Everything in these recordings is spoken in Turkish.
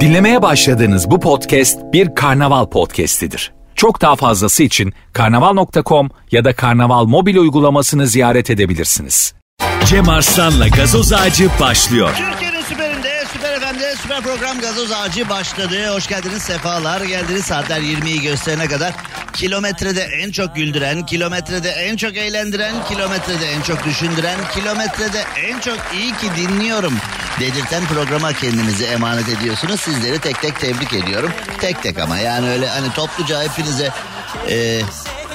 Dinlemeye başladığınız bu podcast bir karnaval podcastidir. Çok daha fazlası için karnaval.com ya da karnaval mobil uygulamasını ziyaret edebilirsiniz. Cem Arslan'la gazoz ağacı başlıyor. Süperinde, süper program gazoz ağacı başladı. Hoş geldiniz, sefalar geldiniz. Saatler 20'yi gösterene kadar kilometrede en çok güldüren, kilometrede en çok eğlendiren, kilometrede en çok düşündüren, kilometrede en çok iyi ki dinliyorum dedirten programa kendinizi emanet ediyorsunuz. Sizleri tek tek tebrik ediyorum. Tek tek ama yani öyle hani topluca hepinize e,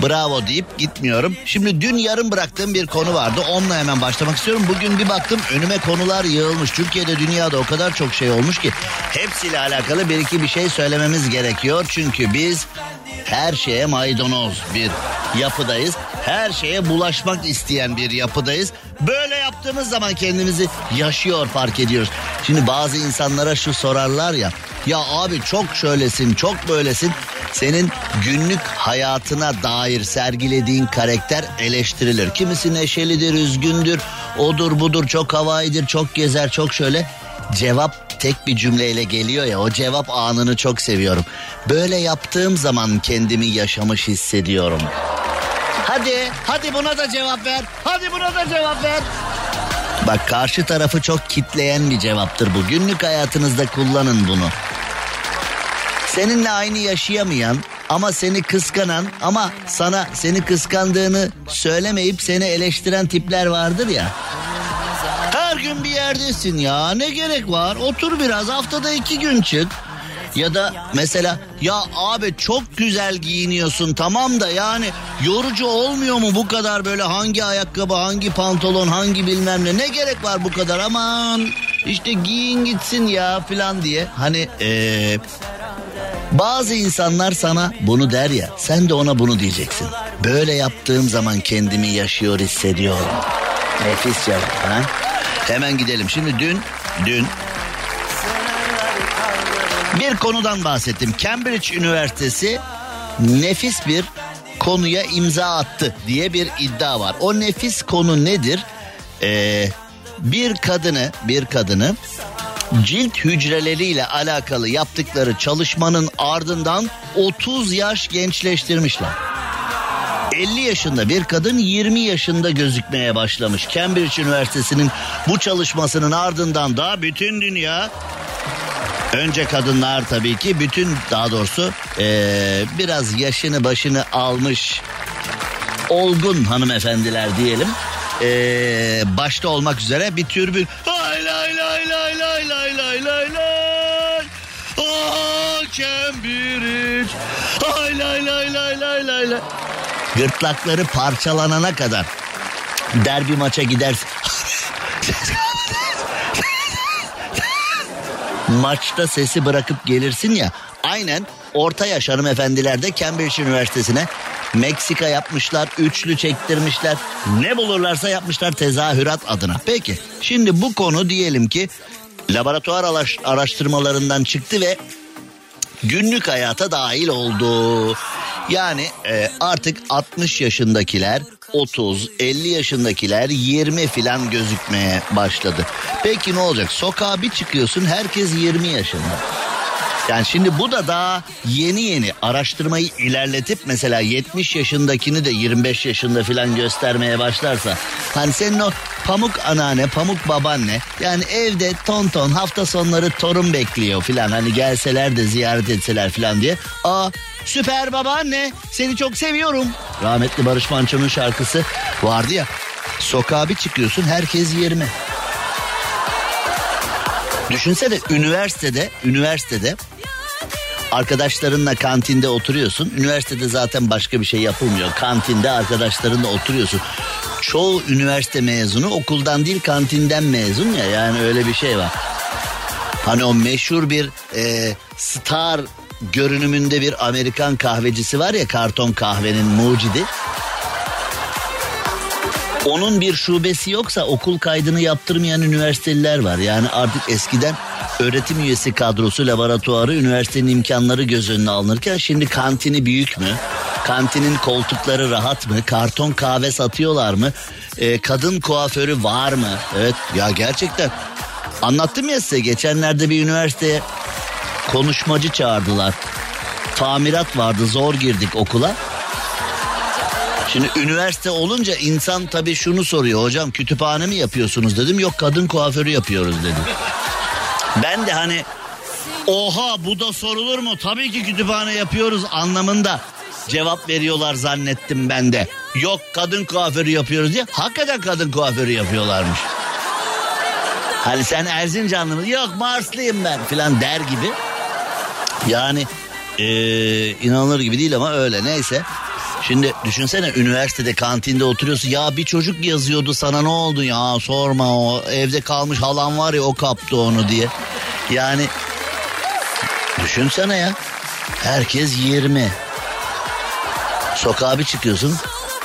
bravo deyip gitmiyorum. Şimdi dün yarım bıraktığım bir konu vardı. Onunla hemen başlamak istiyorum. Bugün bir baktım önüme konular yığılmış. Türkiye'de dünyada o kadar çok şey olmuş ki hepsiyle alakalı bir iki bir şey söylememiz gerekiyor. Çünkü biz her şeye maydanoz bir yapıdayız. Her şeye bulaşmak isteyen bir yapıdayız. Böyle yaptığımız zaman kendimizi yaşıyor fark ediyoruz. Şimdi bazı insanlara şu sorarlar ya. Ya abi çok şöylesin çok böylesin. Senin günlük hayatına dair sergilediğin karakter eleştirilir. Kimisi neşelidir, üzgündür, odur budur, çok havaidir, çok gezer, çok şöyle. Cevap tek bir cümleyle geliyor ya o cevap anını çok seviyorum. Böyle yaptığım zaman kendimi yaşamış hissediyorum. Hadi, hadi buna da cevap ver. Hadi buna da cevap ver. Bak karşı tarafı çok kitleyen bir cevaptır bu. Günlük hayatınızda kullanın bunu. Seninle aynı yaşayamayan ama seni kıskanan ama sana seni kıskandığını söylemeyip seni eleştiren tipler vardır ya. Her gün bir yerdesin ya ne gerek var otur biraz haftada iki gün çık. Ya da mesela ya abi çok güzel giyiniyorsun tamam da yani yorucu olmuyor mu bu kadar böyle hangi ayakkabı hangi pantolon hangi bilmem ne ne gerek var bu kadar aman işte giyin gitsin ya falan diye. Hani ee, bazı insanlar sana bunu der ya sen de ona bunu diyeceksin. Böyle yaptığım zaman kendimi yaşıyor hissediyorum. Nefis cevap ha? Hemen gidelim. Şimdi dün, dün bir konudan bahsettim. Cambridge Üniversitesi nefis bir konuya imza attı diye bir iddia var. O nefis konu nedir? Ee, bir kadını, bir kadını cilt hücreleriyle alakalı yaptıkları çalışmanın ardından 30 yaş gençleştirmişler. 50 yaşında bir kadın 20 yaşında gözükmeye başlamış. Cambridge Üniversitesi'nin bu çalışmasının ardından da bütün dünya Önce kadınlar tabii ki bütün daha doğrusu ee, biraz yaşını başını almış olgun hanımefendiler diyelim. Ee, başta olmak üzere bir türbün lay lay lay lay lay lay lay lay lay Ah Cambridge lay lay lay lay lay lay lay Gırtlakları parçalanana kadar derbi maça gidersin. Maçta sesi bırakıp gelirsin ya. Aynen orta yaş hanımefendiler de Cambridge Üniversitesi'ne Meksika yapmışlar, üçlü çektirmişler. Ne bulurlarsa yapmışlar tezahürat adına. Peki şimdi bu konu diyelim ki laboratuvar araştırmalarından çıktı ve günlük hayata dahil oldu. Yani e, artık 60 yaşındakiler 30, 50 yaşındakiler 20 filan gözükmeye başladı. Peki ne olacak? Sokağa bir çıkıyorsun herkes 20 yaşında. Yani şimdi bu da daha yeni yeni araştırmayı ilerletip mesela 70 yaşındakini de 25 yaşında filan göstermeye başlarsa hani senin o pamuk anneanne, pamuk babaanne yani evde ton ton hafta sonları torun bekliyor filan hani gelseler de ziyaret etseler filan diye. Aa süper babaanne seni çok seviyorum. Rahmetli Barış Manço'nun şarkısı vardı ya. Sokağa bir çıkıyorsun herkes 20. Düşünsene üniversitede, üniversitede arkadaşlarınla kantinde oturuyorsun. Üniversitede zaten başka bir şey yapılmıyor. Kantinde arkadaşlarınla oturuyorsun. Çoğu üniversite mezunu okuldan değil kantinden mezun ya yani öyle bir şey var. Hani o meşhur bir e, star görünümünde bir Amerikan kahvecisi var ya karton kahvenin mucidi. Onun bir şubesi yoksa okul kaydını yaptırmayan üniversiteliler var. Yani artık eskiden öğretim üyesi kadrosu, laboratuvarı, üniversitenin imkanları göz önüne alınırken şimdi kantini büyük mü? Kantinin koltukları rahat mı? Karton kahve satıyorlar mı? Ee, kadın kuaförü var mı? Evet ya gerçekten Anlattım ya size geçenlerde bir üniversiteye konuşmacı çağırdılar. Tamirat vardı zor girdik okula. Şimdi üniversite olunca insan tabii şunu soruyor. Hocam kütüphane mi yapıyorsunuz dedim. Yok kadın kuaförü yapıyoruz dedi. Ben de hani oha bu da sorulur mu? Tabii ki kütüphane yapıyoruz anlamında cevap veriyorlar zannettim ben de. Yok kadın kuaförü yapıyoruz diye. Hakikaten kadın kuaförü yapıyorlarmış. Hani sen Erzincanlı mı? Yok Marslıyım ben filan der gibi. Yani ee, inanılır gibi değil ama öyle neyse. Şimdi düşünsene üniversitede kantinde oturuyorsun. Ya bir çocuk yazıyordu sana ne oldu ya sorma o evde kalmış halam var ya o kaptı onu diye. Yani düşünsene ya. Herkes 20. Sokağa bir çıkıyorsun.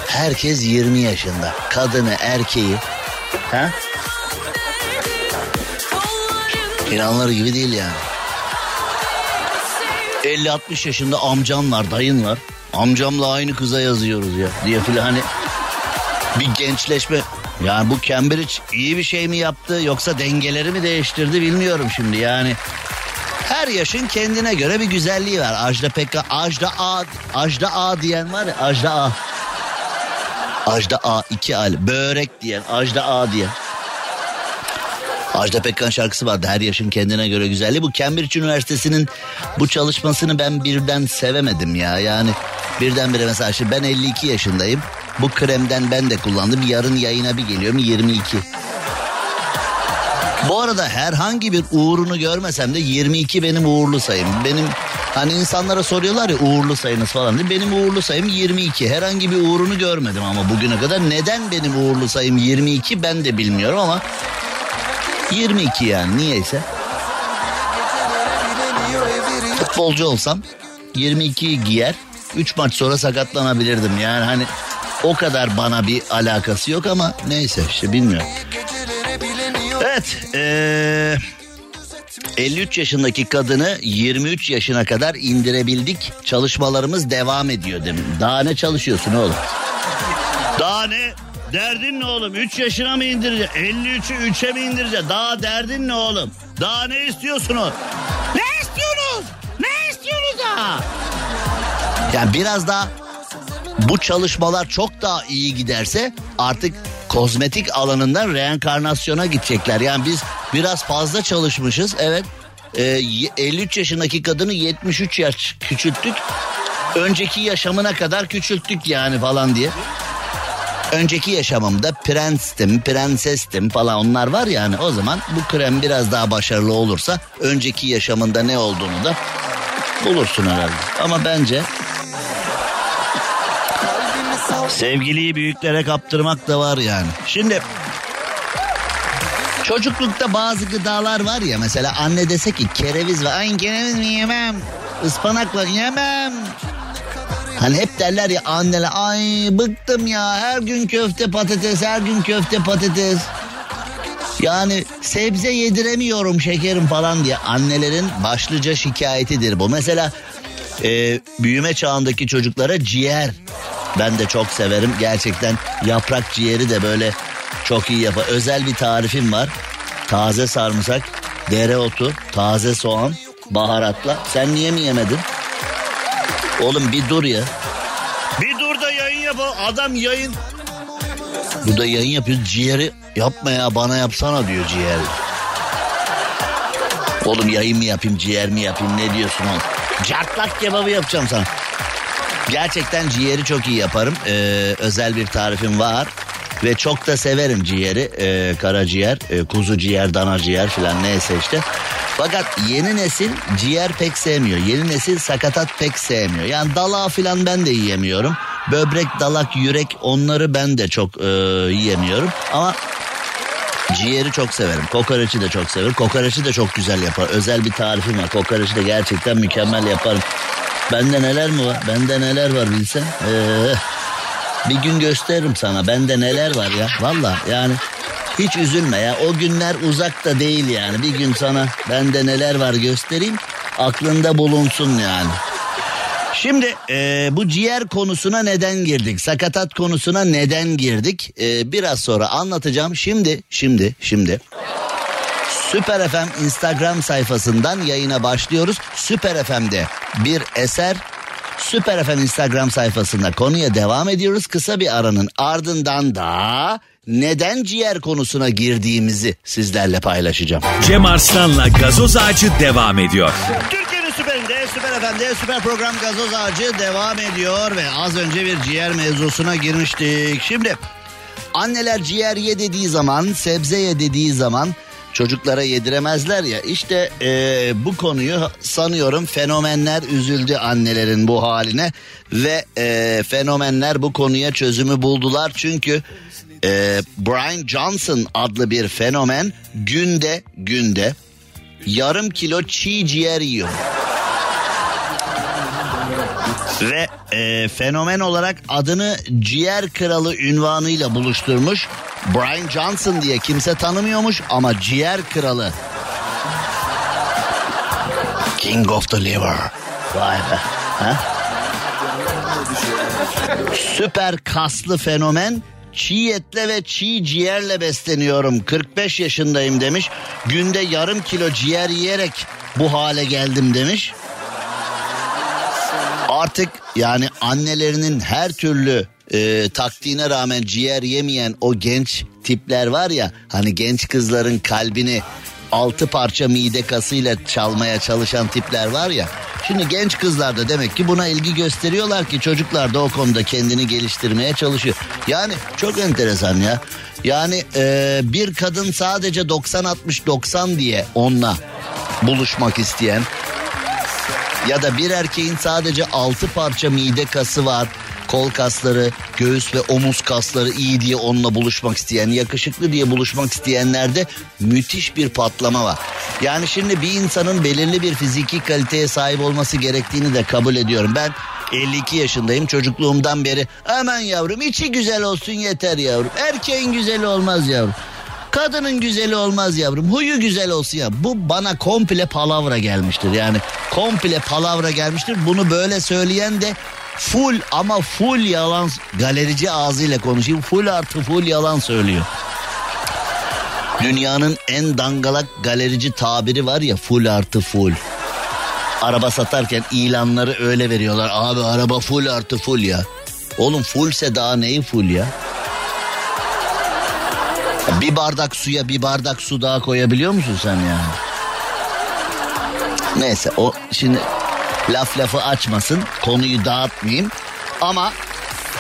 Herkes 20 yaşında. Kadını, erkeği. Ha? İnanılır gibi değil yani. 50-60 yaşında amcam var, dayın var. Amcamla aynı kıza yazıyoruz ya diye filan hani bir gençleşme. Yani bu Cambridge iyi bir şey mi yaptı yoksa dengeleri mi değiştirdi bilmiyorum şimdi yani. Her yaşın kendine göre bir güzelliği var. Ajda Pekkan, Ajda A, Ajda A diyen var ya Ajda A. Ajda A iki al. Börek diyen, Ajda A diyen. Ajda Pekkan şarkısı vardı. Her yaşın kendine göre güzelliği. Bu Cambridge Üniversitesi'nin bu çalışmasını ben birden sevemedim ya. Yani birdenbire mesela şimdi ben 52 yaşındayım. Bu kremden ben de kullandım. Yarın yayına bir geliyorum 22. Bu arada herhangi bir uğrunu görmesem de 22 benim uğurlu sayım. Benim hani insanlara soruyorlar ya uğurlu sayınız falan diye. Benim uğurlu sayım 22. Herhangi bir uğrunu görmedim ama bugüne kadar. Neden benim uğurlu sayım 22 ben de bilmiyorum ama 22 yani niyeyse. Futbolcu olsam 22 giyer 3 maç sonra sakatlanabilirdim yani hani o kadar bana bir alakası yok ama neyse işte bilmiyorum. Evet ee, 53 yaşındaki kadını 23 yaşına kadar indirebildik. Çalışmalarımız devam ediyor demin. Daha ne çalışıyorsun oğlum? Daha ne? Derdin ne oğlum? 3 yaşına mı indireceksin? 53'ü 3'e mi indireceksin? Daha derdin ne oğlum? Daha ne istiyorsunuz? Ne istiyorsunuz? Ne istiyorsunuz daha? Yani biraz daha bu çalışmalar çok daha iyi giderse artık kozmetik alanından reenkarnasyona gidecekler. Yani biz biraz fazla çalışmışız. Evet. Ee, 53 yaşındaki kadını 73 yaş küçülttük. Önceki yaşamına kadar küçülttük yani falan diye. Önceki yaşamımda prenstim, prensestim falan onlar var yani o zaman bu krem biraz daha başarılı olursa önceki yaşamında ne olduğunu da bulursun herhalde. Ama bence sevgiliyi büyüklere kaptırmak da var yani. Şimdi çocuklukta bazı gıdalar var ya mesela anne dese ki kereviz var. Ay kereviz mi yemem. Ispanakla yemem. Hani hep derler ya anneler ay bıktım ya her gün köfte patates her gün köfte patates. Yani sebze yediremiyorum şekerim falan diye annelerin başlıca şikayetidir bu. Mesela e, büyüme çağındaki çocuklara ciğer ben de çok severim. Gerçekten yaprak ciğeri de böyle çok iyi yapar. Özel bir tarifim var. Taze sarımsak, dereotu, taze soğan, baharatla. Sen niye mi yemedin? Oğlum bir dur ya. Bir dur da yayın yap. Adam yayın. Burada yayın yapıyor. Ciğeri yapma ya bana yapsana diyor ciğeri. Oğlum yayın mı yapayım ciğer mi yapayım ne diyorsun oğlum? Cartlak kebabı yapacağım sana. Gerçekten ciğeri çok iyi yaparım. Ee, özel bir tarifim var. Ve çok da severim ciğeri. Ee, karaciğer, e, kuzu ciğer, dana ciğer filan neyse işte. Fakat yeni nesil ciğer pek sevmiyor. Yeni nesil sakatat pek sevmiyor. Yani dalağı filan ben de yiyemiyorum. Böbrek, dalak, yürek onları ben de çok e, yiyemiyorum. Ama Ciğeri çok severim. Kokoreçi de çok severim. Kokoreçi de çok güzel yapar. Özel bir tarifim var. Kokoreçi de gerçekten mükemmel yaparım. Bende neler mi var? Bende neler var bilsen. Ee, bir gün gösteririm sana. Bende neler var ya. Valla yani hiç üzülme ya. O günler uzakta değil yani. Bir gün sana bende neler var göstereyim. Aklında bulunsun yani. Şimdi e, bu ciğer konusuna neden girdik? Sakatat konusuna neden girdik? E, biraz sonra anlatacağım. Şimdi, şimdi, şimdi. Süper FM Instagram sayfasından yayına başlıyoruz. Süper FM'de bir eser Süper FM Instagram sayfasında konuya devam ediyoruz. Kısa bir aranın ardından da neden ciğer konusuna girdiğimizi sizlerle paylaşacağım. Cem Arslan'la gazoz ağacı devam ediyor. Türkiye'nin süperinde, süper efendi, süper program gazoz ağacı devam ediyor ve az önce bir ciğer mevzusuna girmiştik. Şimdi anneler ciğer ye dediği zaman, sebze ye dediği zaman çocuklara yediremezler ya. İşte e, bu konuyu sanıyorum fenomenler üzüldü annelerin bu haline ve e, fenomenler bu konuya çözümü buldular. Çünkü e, Brian Johnson adlı bir fenomen günde günde yarım kilo çiğ ciğer yiyor. Ve e, fenomen olarak adını ciğer kralı ünvanıyla buluşturmuş. Brian Johnson diye kimse tanımıyormuş ama ciğer kralı. King of the liver. Vay be. Süper kaslı fenomen çiğ etle ve çiğ ciğerle besleniyorum. 45 yaşındayım demiş. Günde yarım kilo ciğer yiyerek bu hale geldim demiş. Artık yani annelerinin her türlü e, taktiğine rağmen ciğer yemeyen o genç tipler var ya hani genç kızların kalbini altı parça mide kasıyla çalmaya çalışan tipler var ya. Şimdi genç kızlar da demek ki buna ilgi gösteriyorlar ki çocuklar da o konuda kendini geliştirmeye çalışıyor. Yani çok enteresan ya. Yani e, bir kadın sadece 90-60-90 diye onunla buluşmak isteyen ya da bir erkeğin sadece altı parça mide kası var kol kasları, göğüs ve omuz kasları iyi diye onunla buluşmak isteyen, yakışıklı diye buluşmak isteyenlerde müthiş bir patlama var. Yani şimdi bir insanın belirli bir fiziki kaliteye sahip olması gerektiğini de kabul ediyorum. Ben 52 yaşındayım çocukluğumdan beri hemen yavrum içi güzel olsun yeter yavrum. Erkeğin güzeli olmaz yavrum. Kadının güzeli olmaz yavrum. Huyu güzel olsun ya. Bu bana komple palavra gelmiştir. Yani komple palavra gelmiştir. Bunu böyle söyleyen de full ama full yalan galerici ağzıyla konuşayım. Full artı full yalan söylüyor. Dünyanın en dangalak galerici tabiri var ya full artı full. Araba satarken ilanları öyle veriyorlar. Abi araba full artı full ya. Oğlum fullse daha neyi full ya? Bir bardak suya bir bardak su daha koyabiliyor musun sen yani? Neyse o şimdi laf lafı açmasın konuyu dağıtmayayım. Ama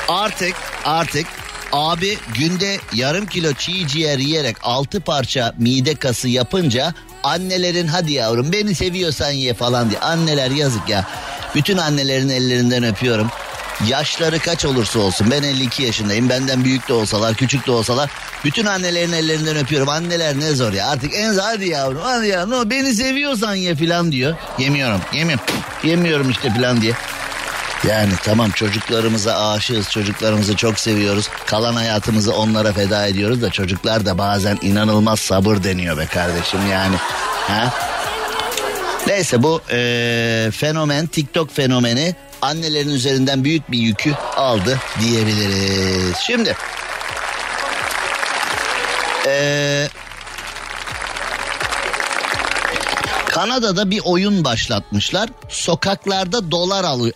artık artık abi günde yarım kilo çiğ ciğer yiyerek altı parça mide kası yapınca annelerin hadi yavrum beni seviyorsan ye falan diye. Anneler yazık ya. Bütün annelerin ellerinden öpüyorum. Yaşları kaç olursa olsun ben 52 yaşındayım benden büyük de olsalar küçük de olsalar bütün annelerin ellerinden öpüyorum. Anneler ne zor ya artık en hadi yavrum hadi ya no, beni seviyorsan ye filan diyor. Yemiyorum yemiyorum yemiyorum işte filan diye. Yani tamam çocuklarımıza aşığız çocuklarımızı çok seviyoruz. Kalan hayatımızı onlara feda ediyoruz da çocuklar da bazen inanılmaz sabır deniyor be kardeşim yani. Ha? Neyse bu e, fenomen TikTok fenomeni annelerin üzerinden büyük bir yükü aldı diyebiliriz. Şimdi e, Kanada'da bir oyun başlatmışlar. Sokaklarda dolar alıyor.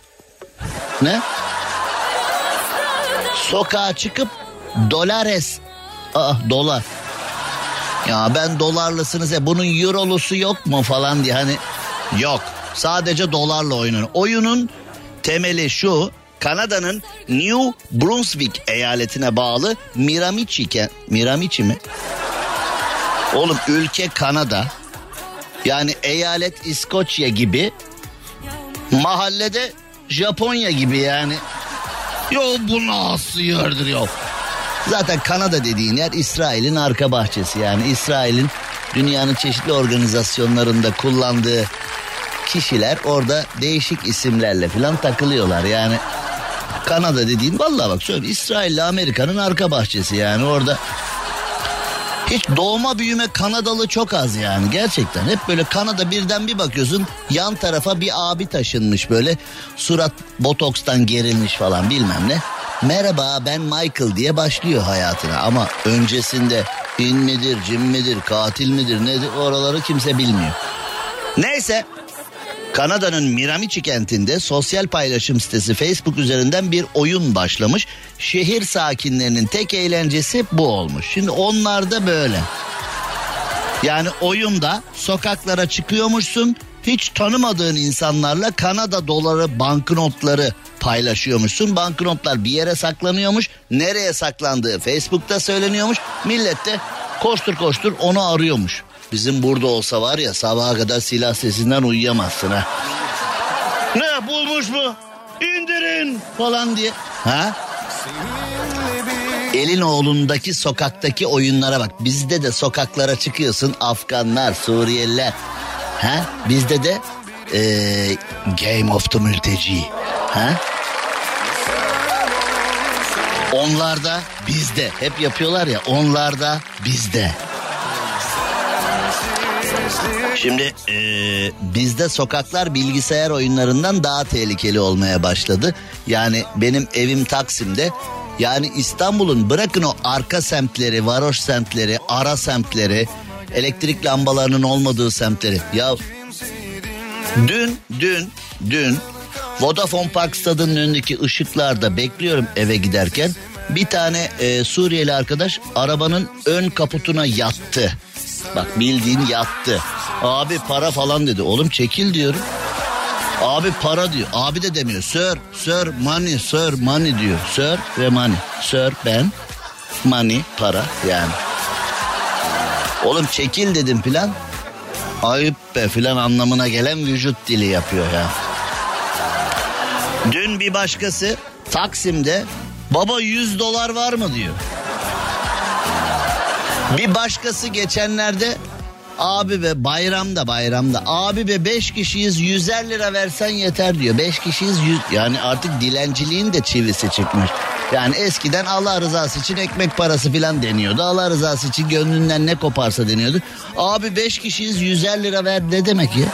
Ne? Sokağa çıkıp dolares. Aa dolar. Ya ben dolarlısınız ya bunun eurolusu yok mu falan diye hani yok. Sadece dolarla oynanıyor. Oyunun temeli şu. Kanada'nın New Brunswick eyaletine bağlı Miramichi Miramichi mi? Oğlum ülke Kanada. Yani eyalet İskoçya gibi. Mahallede Japonya gibi yani. Yo bu nasıl yerdir yok. Zaten Kanada dediğin yer İsrail'in arka bahçesi yani İsrail'in dünyanın çeşitli organizasyonlarında kullandığı kişiler orada değişik isimlerle falan takılıyorlar yani. Kanada dediğin vallahi bak söyle İsrail ile Amerika'nın arka bahçesi yani orada hiç doğma büyüme Kanadalı çok az yani gerçekten. Hep böyle Kanada birden bir bakıyorsun yan tarafa bir abi taşınmış böyle surat botokstan gerilmiş falan bilmem ne. merhaba ben Michael diye başlıyor hayatına ama öncesinde in midir, cin midir, katil midir nedir oraları kimse bilmiyor. Neyse Kanada'nın Miramichi kentinde sosyal paylaşım sitesi Facebook üzerinden bir oyun başlamış. Şehir sakinlerinin tek eğlencesi bu olmuş. Şimdi onlar da böyle. Yani oyunda sokaklara çıkıyormuşsun. Hiç tanımadığın insanlarla Kanada doları banknotları paylaşıyormuşsun. Banknotlar bir yere saklanıyormuş. Nereye saklandığı Facebook'ta söyleniyormuş. Millet de koştur koştur onu arıyormuş. Bizim burada olsa var ya sabaha kadar silah sesinden uyuyamazsın ha. Ne bulmuş mu? İndirin falan diye. Ha? Elin oğlundaki sokaktaki oyunlara bak. Bizde de sokaklara çıkıyorsun Afganlar, Suriyeliler. Ha? Bizde de ee, Game of the Mülteci. Ha? Onlar da bizde. Hep yapıyorlar ya onlar da bizde. Şimdi e, bizde sokaklar bilgisayar oyunlarından daha tehlikeli olmaya başladı. Yani benim evim Taksim'de. Yani İstanbul'un bırakın o arka semtleri, varoş semtleri, ara semtleri, elektrik lambalarının olmadığı semtleri. Ya dün, dün, dün Vodafone Park stadının önündeki ışıklarda bekliyorum eve giderken. Bir tane e, Suriyeli arkadaş arabanın ön kaputuna yattı. Bak bildiğin yattı. Abi para falan dedi. Oğlum çekil diyorum. Abi para diyor. Abi de demiyor. Sir, sir, money, sir, money diyor. Sir ve money. Sir ben, money, para yani. Oğlum çekil dedim filan. Ayıp be filan anlamına gelen vücut dili yapıyor ya. Dün bir başkası Taksim'de baba 100 dolar var mı diyor. Bir başkası geçenlerde abi be bayramda bayramda abi be 5 kişiyiz 150 lira versen yeter diyor. 5 kişiyiz 100 yani artık dilenciliğin de çivisi çıkmış. Yani eskiden Allah rızası için ekmek parası filan deniyordu. Allah rızası için gönlünden ne koparsa deniyordu. Abi 5 kişiyiz 150 lira ver ne demek ya?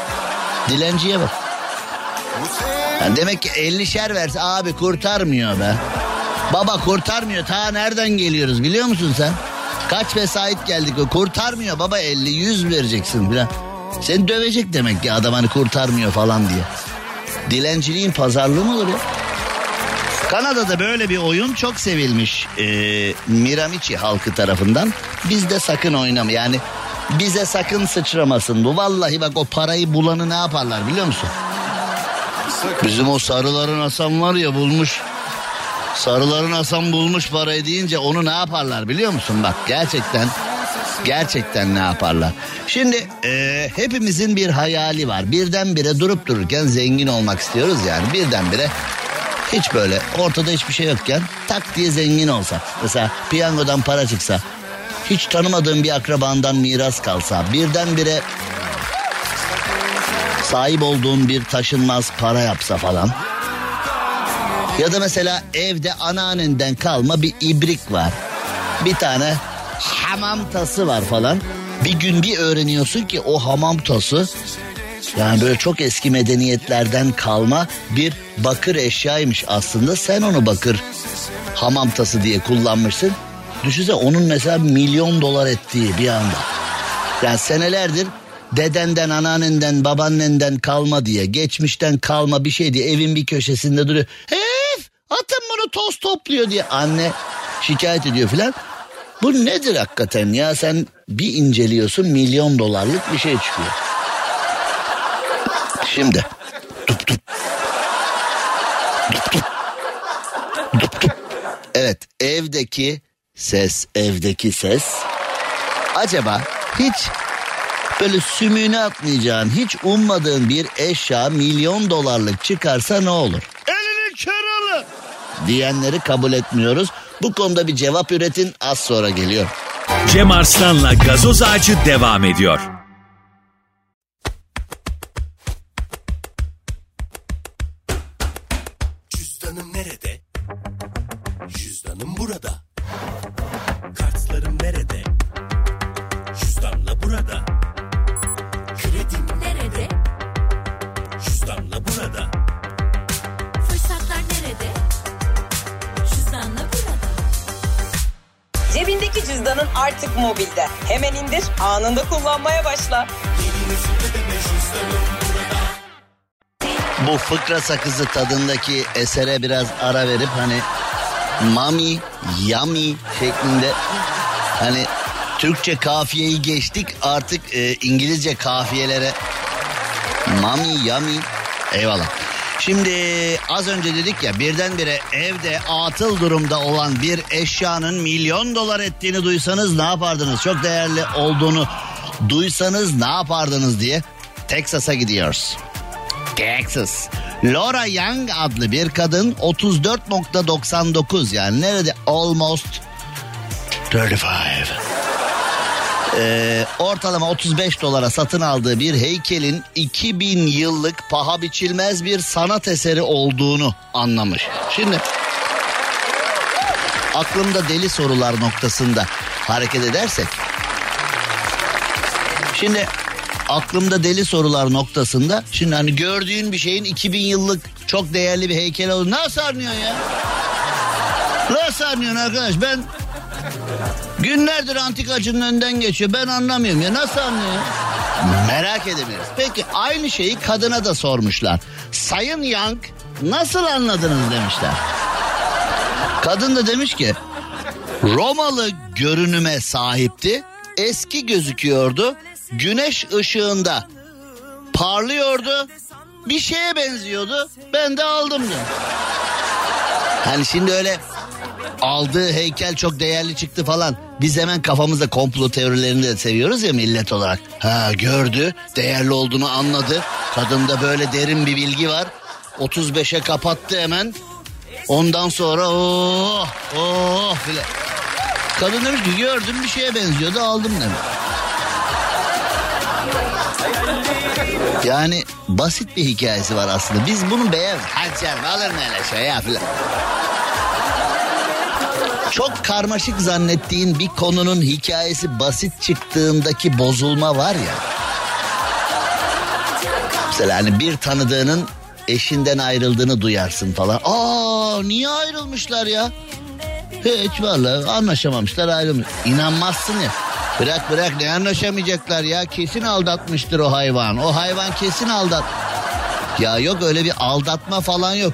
Dilenciye bak. Yani demek ki 50'şer verse abi kurtarmıyor be. Baba kurtarmıyor. Ta nereden geliyoruz biliyor musun sen? Kaç vesait geldik kurtarmıyor baba 50 100 vereceksin filan. Seni dövecek demek ki adam hani kurtarmıyor falan diye. Dilenciliğin pazarlığı mı olur ya? Kanada'da böyle bir oyun çok sevilmiş ee, Miramichi halkı tarafından. Bizde sakın oynama yani bize sakın sıçramasın bu. Vallahi bak o parayı bulanı ne yaparlar biliyor musun? Bizim o sarıların Hasan var ya bulmuş. Sarıların Hasan bulmuş parayı deyince onu ne yaparlar biliyor musun? Bak gerçekten gerçekten ne yaparlar? Şimdi e, hepimizin bir hayali var. Birdenbire durup dururken zengin olmak istiyoruz yani. Birdenbire hiç böyle ortada hiçbir şey yokken tak diye zengin olsa. Mesela piyangodan para çıksa. Hiç tanımadığın bir akrabandan miras kalsa. Birdenbire sahip olduğun bir taşınmaz para yapsa falan. Ya da mesela evde anneannenden kalma bir ibrik var. Bir tane hamam tası var falan. Bir gün bir öğreniyorsun ki o hamam tası yani böyle çok eski medeniyetlerden kalma bir bakır eşyaymış aslında. Sen onu bakır hamam tası diye kullanmışsın. Düşünsene onun mesela milyon dolar ettiği bir anda. Yani senelerdir dedenden, anneannenden, babaannenden kalma diye, geçmişten kalma bir şey diye evin bir köşesinde duruyor. Hef, bunu toz topluyor diye anne şikayet ediyor filan. Bu nedir hakikaten ya sen bir inceliyorsun milyon dolarlık bir şey çıkıyor. Şimdi. Dup dup. Dup dup. Dup dup. Evet evdeki ses evdeki ses. Acaba hiç böyle sümüğünü atmayacağın hiç ummadığın bir eşya milyon dolarlık çıkarsa ne olur? Elini alın. Diyenleri kabul etmiyoruz. Bu konuda bir cevap üretin az sonra geliyor. Cem Arslan'la gazoz ağacı devam ediyor. Fıkra sakızı tadındaki esere biraz ara verip hani mami, yummy şeklinde hani Türkçe kafiyeyi geçtik artık e, İngilizce kafiyelere mami, yummy eyvallah. Şimdi az önce dedik ya birdenbire evde atıl durumda olan bir eşyanın milyon dolar ettiğini duysanız ne yapardınız? Çok değerli olduğunu duysanız ne yapardınız diye Texas'a gidiyoruz. Texas. Laura Young adlı bir kadın 34.99 yani nerede almost 35. Ee, ortalama 35 dolara satın aldığı bir heykelin 2000 yıllık paha biçilmez bir sanat eseri olduğunu anlamış. Şimdi aklımda deli sorular noktasında hareket edersek Şimdi aklımda deli sorular noktasında şimdi hani gördüğün bir şeyin 2000 yıllık çok değerli bir heykel olur. Nasıl anlıyorsun ya? Nasıl anlıyorsun arkadaş? Ben günlerdir antikacının önden geçiyor. Ben anlamıyorum ya. Nasıl anlıyor? Merak edebiliriz. Peki aynı şeyi kadına da sormuşlar. Sayın Young nasıl anladınız demişler. Kadın da demiş ki Romalı görünüme sahipti. Eski gözüküyordu. Güneş ışığında parlıyordu. Bir şeye benziyordu. Ben de aldım dedim. Hani şimdi öyle aldığı heykel çok değerli çıktı falan. Biz hemen kafamızda komplo teorilerini de seviyoruz ya millet olarak. Ha gördü, değerli olduğunu anladı. Kadında böyle derin bir bilgi var. 35'e kapattı hemen. Ondan sonra oh oh filan. Kadın demiş ki gördüm bir şeye benziyordu aldım demiş. Yani basit bir hikayesi var aslında. Biz bunu beğen. Canım alır mı öyle şey ya filan. Çok karmaşık zannettiğin bir konunun hikayesi basit çıktığındaki bozulma var ya. Mesela hani bir tanıdığının eşinden ayrıldığını duyarsın falan. Aa niye ayrılmışlar ya? Hiç vallahi anlaşamamışlar ayrılmış. İnanmazsın ya. Bırak bırak ne anlaşamayacaklar ya. Kesin aldatmıştır o hayvan. O hayvan kesin aldat. Ya yok öyle bir aldatma falan yok.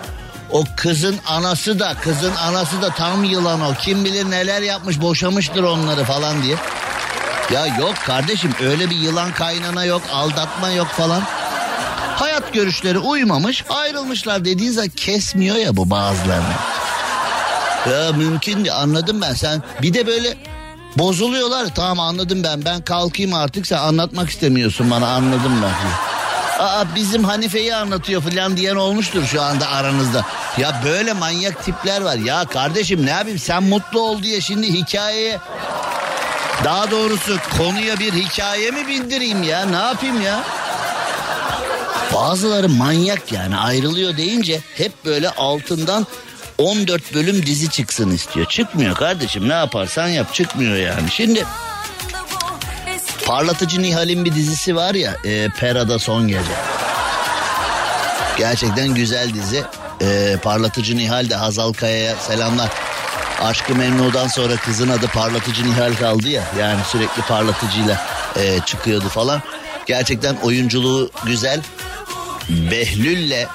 O kızın anası da kızın anası da tam yılan o. Kim bilir neler yapmış boşamıştır onları falan diye. Ya yok kardeşim öyle bir yılan kaynana yok aldatma yok falan. Hayat görüşleri uymamış ayrılmışlar dediğin zaman kesmiyor ya bu bazılarını. Ya mümkün değil anladım ben sen bir de böyle bozuluyorlar tamam anladım ben ben kalkayım artık sen anlatmak istemiyorsun bana anladım ben. Aa bizim Hanife'yi anlatıyor falan diyen olmuştur şu anda aranızda. Ya böyle manyak tipler var. Ya kardeşim ne yapayım sen mutlu ol diye şimdi hikayeye daha doğrusu konuya bir hikaye mi bindireyim ya ne yapayım ya? Bazıları manyak yani ayrılıyor deyince hep böyle altından 14 bölüm dizi çıksın istiyor. Çıkmıyor kardeşim ne yaparsan yap çıkmıyor yani. Şimdi Parlatıcı Nihal'in bir dizisi var ya e, Pera'da Son Gece. Gerçekten güzel dizi. E, Parlatıcı Nihal de Hazal Kaya'ya selamlar. Aşkı Memnu'dan sonra kızın adı Parlatıcı Nihal kaldı ya. Yani sürekli parlatıcıyla e, çıkıyordu falan. Gerçekten oyunculuğu güzel. Behlül'le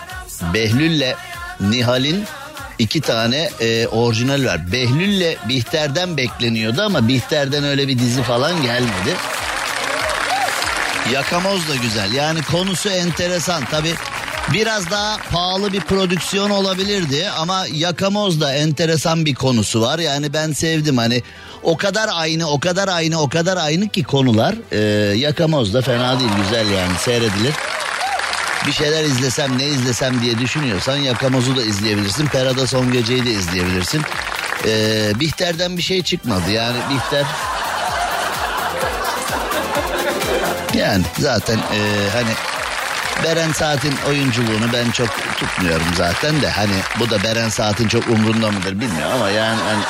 Behlül'le Nihal'in iki tane e, orijinal var. Behlül'le Bihter'den bekleniyordu ama Bihter'den öyle bir dizi falan gelmedi. Yakamoz da güzel. Yani konusu enteresan. Tabi biraz daha pahalı bir prodüksiyon olabilirdi ama Yakamoz da enteresan bir konusu var. Yani ben sevdim hani o kadar aynı o kadar aynı o kadar aynı ki konular. Ee, Yakamoz da fena değil güzel yani seyredilir. Bir şeyler izlesem ne izlesem diye düşünüyorsan Yakamoz'u da izleyebilirsin. Perada Son Gece'yi de izleyebilirsin. Ee, Bihter'den bir şey çıkmadı yani Bihter Yani zaten e, hani Beren Saat'in oyunculuğunu ben çok tutmuyorum zaten de hani bu da Beren Saat'in çok umrunda mıdır bilmiyorum ama yani hani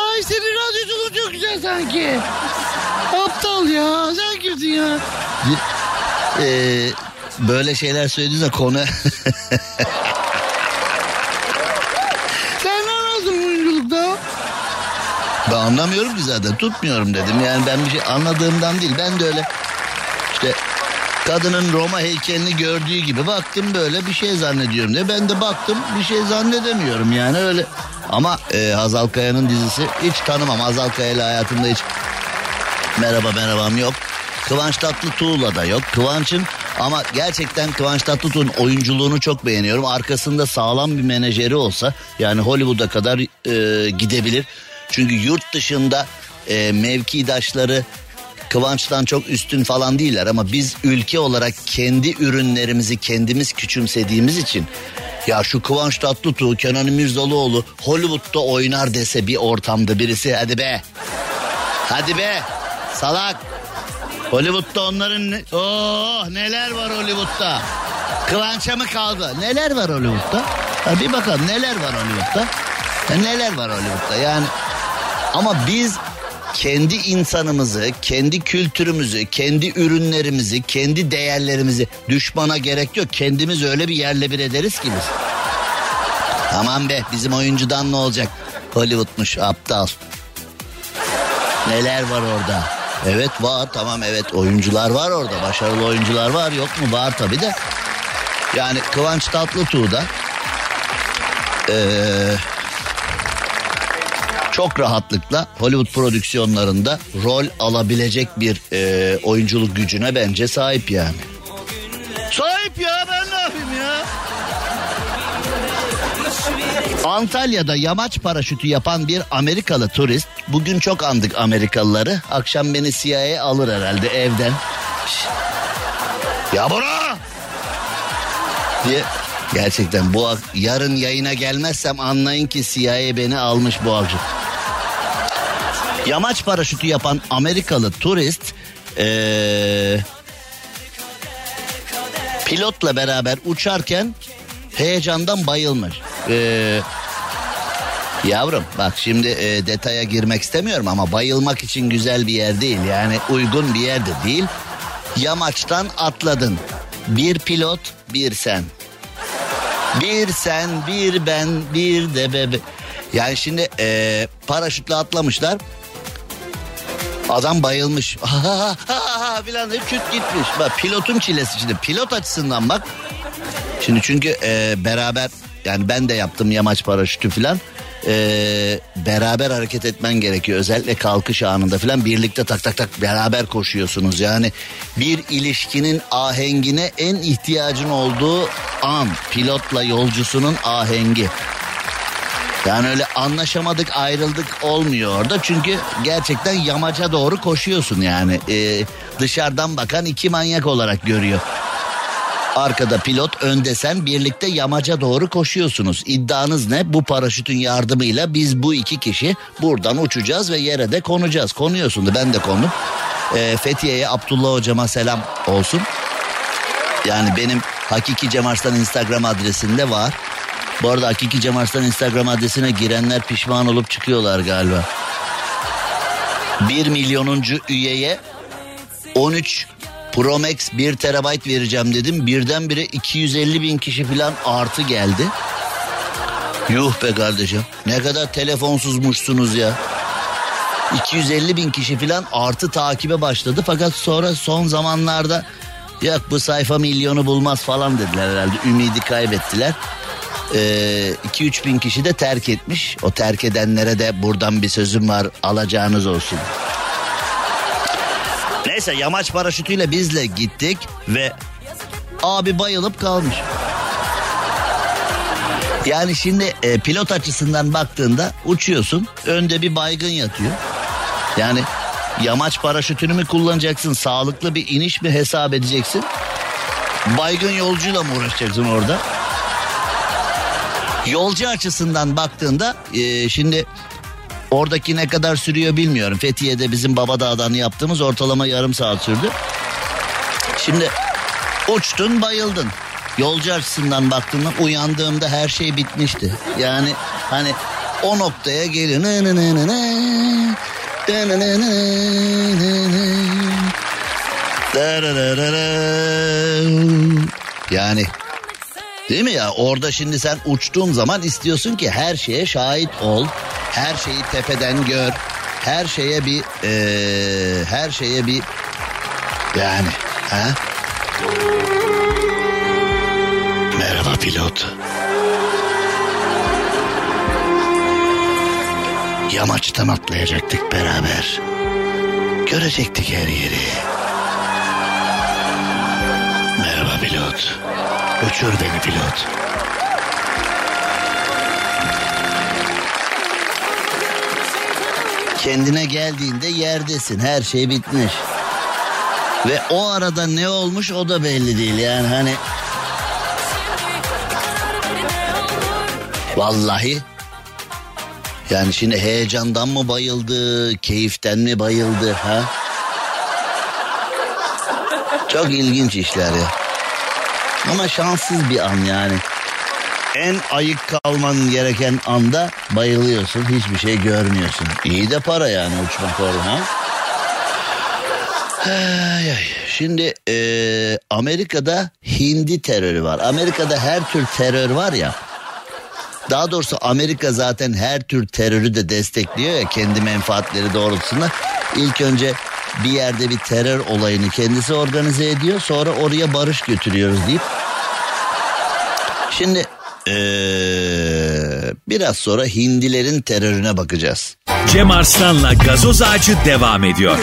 Ay senin radyoculuğun çok güzel sanki. Aptal ya sen kimsin ya? Ee, böyle şeyler söylediğinizde konu sen ne lazım oyunculukta? Ben anlamıyorum ki zaten tutmuyorum dedim. Yani ben bir şey anladığımdan değil. Ben de öyle işte kadının Roma heykelini gördüğü gibi baktım böyle bir şey zannediyorum diye. Ben de baktım bir şey zannedemiyorum yani öyle. Ama e, Hazal Kaya'nın dizisi hiç tanımam. Hazal Kaya ile hayatımda hiç merhaba merhabam yok. Kıvanç Tatlıtuğ'la da yok. Kıvanç'ın ama gerçekten Kıvanç Tatlıtuğ'un oyunculuğunu çok beğeniyorum. Arkasında sağlam bir menajeri olsa yani Hollywood'a kadar e, gidebilir. Çünkü yurt dışında e, mevkidaşları Kıvanç'tan çok üstün falan değiller ama biz ülke olarak kendi ürünlerimizi kendimiz küçümsediğimiz için ya şu Kıvanç Tatlıtuğ, Kenan İmirzalıoğlu Hollywood'da oynar dese bir ortamda birisi hadi be. Hadi be. Salak. Hollywood'da onların ne... Oh neler var Hollywood'da. Kıvanç'a mı kaldı? Neler var Hollywood'da? Ha, bir bakalım neler var Hollywood'da? Ha, neler var Hollywood'da yani. Ama biz kendi insanımızı, kendi kültürümüzü, kendi ürünlerimizi, kendi değerlerimizi düşmana gerek yok. Kendimiz öyle bir yerle bir ederiz ki biz. Aman be bizim oyuncudan ne olacak? Hollywood'muş aptal. Neler var orada? Evet var tamam evet oyuncular var orada. Başarılı oyuncular var yok mu? Var tabii de. Yani Kıvanç Tatlıtuğ'da ee, çok rahatlıkla Hollywood prodüksiyonlarında rol alabilecek bir e, oyunculuk gücüne bence sahip yani. Sahip ya Antalya'da yamaç paraşütü yapan bir Amerikalı turist. Bugün çok andık Amerikalıları. Akşam beni CIA alır herhalde evden. Ya bura! diye gerçekten bu yarın yayına gelmezsem anlayın ki CIA beni almış bu akşam. Yamaç paraşütü yapan Amerikalı turist ee, pilotla beraber uçarken heyecandan bayılmış. Ee, yavrum bak şimdi e, detaya girmek istemiyorum ama bayılmak için güzel bir yer değil. Yani uygun bir yerde değil. Yamaçtan atladın. Bir pilot bir sen. Bir sen bir ben bir de bebe. Yani şimdi e, paraşütle atlamışlar. Adam bayılmış. filan deyip küt gitmiş. Bak pilotun çilesi şimdi pilot açısından bak. Şimdi çünkü e, beraber yani ben de yaptım yamaç paraşütü filan. E, beraber hareket etmen gerekiyor. Özellikle kalkış anında filan birlikte tak tak tak beraber koşuyorsunuz. Yani bir ilişkinin ahengine en ihtiyacın olduğu an pilotla yolcusunun ahengi. Yani öyle anlaşamadık ayrıldık olmuyor orada çünkü gerçekten yamaca doğru koşuyorsun yani Ee, dışarıdan bakan iki manyak olarak görüyor. Arkada pilot önde sen birlikte yamaca doğru koşuyorsunuz. İddianız ne? Bu paraşütün yardımıyla biz bu iki kişi buradan uçacağız ve yere de konacağız. Konuyorsun da ben de kondum. Ee, Fethiye'ye Abdullah hocama selam olsun. Yani benim Hakiki Cem Arslan Instagram adresinde var. Bu arada Hakiki Cem Arslan Instagram adresine girenler pişman olup çıkıyorlar galiba. 1 milyonuncu üyeye 13 Pro Max 1 terabayt vereceğim dedim. Birdenbire 250 bin kişi falan artı geldi. Yuh be kardeşim. Ne kadar telefonsuzmuşsunuz ya. 250 bin kişi falan artı takibe başladı. Fakat sonra son zamanlarda yok bu sayfa milyonu bulmaz falan dediler herhalde. Ümidi kaybettiler. 2-3 bin kişi de terk etmiş. O terk edenlere de buradan bir sözüm var alacağınız olsun. Neyse yamaç paraşütüyle bizle gittik ve abi bayılıp kalmış. Yani şimdi e, pilot açısından baktığında uçuyorsun önde bir baygın yatıyor. Yani yamaç paraşütünü mü kullanacaksın sağlıklı bir iniş mi hesap edeceksin? Baygın yolcuyla mı uğraşacaksın orada? Yolcu açısından baktığında e, şimdi oradaki ne kadar sürüyor bilmiyorum. Fethiye'de bizim Babadağ'dan yaptığımız ortalama yarım saat sürdü. Şimdi uçtun bayıldın. Yolcu açısından baktığımda uyandığımda her şey bitmişti. Yani hani o noktaya geliyor. Yani Değil mi ya? Orada şimdi sen uçtuğun zaman istiyorsun ki her şeye şahit ol. Her şeyi tepeden gör. her şeye bir ee, her şeye bir yani ha? Merhaba pilot. Yamaçtan atlayacaktık beraber. Görecektik her yeri. Merhaba pilot. Uçur beni pilot. Kendine geldiğinde yerdesin. Her şey bitmiş. Ve o arada ne olmuş o da belli değil yani hani. Vallahi yani şimdi heyecandan mı bayıldı, keyiften mi bayıldı ha? Çok ilginç işler ya. Ama şanssız bir an yani. En ayık kalman gereken anda bayılıyorsun. Hiçbir şey görmüyorsun. İyi de para yani uçmak orada. Şimdi eee, Amerika'da hindi terörü var. Amerika'da her tür terör var ya. Daha doğrusu Amerika zaten her tür terörü de destekliyor ya kendi menfaatleri doğrultusunda. İlk önce bir yerde bir terör olayını kendisi organize ediyor. Sonra oraya barış götürüyoruz deyip. Şimdi eee, biraz sonra hindilerin terörüne bakacağız. Cem Arslan'la gazoz ağacı devam ediyor.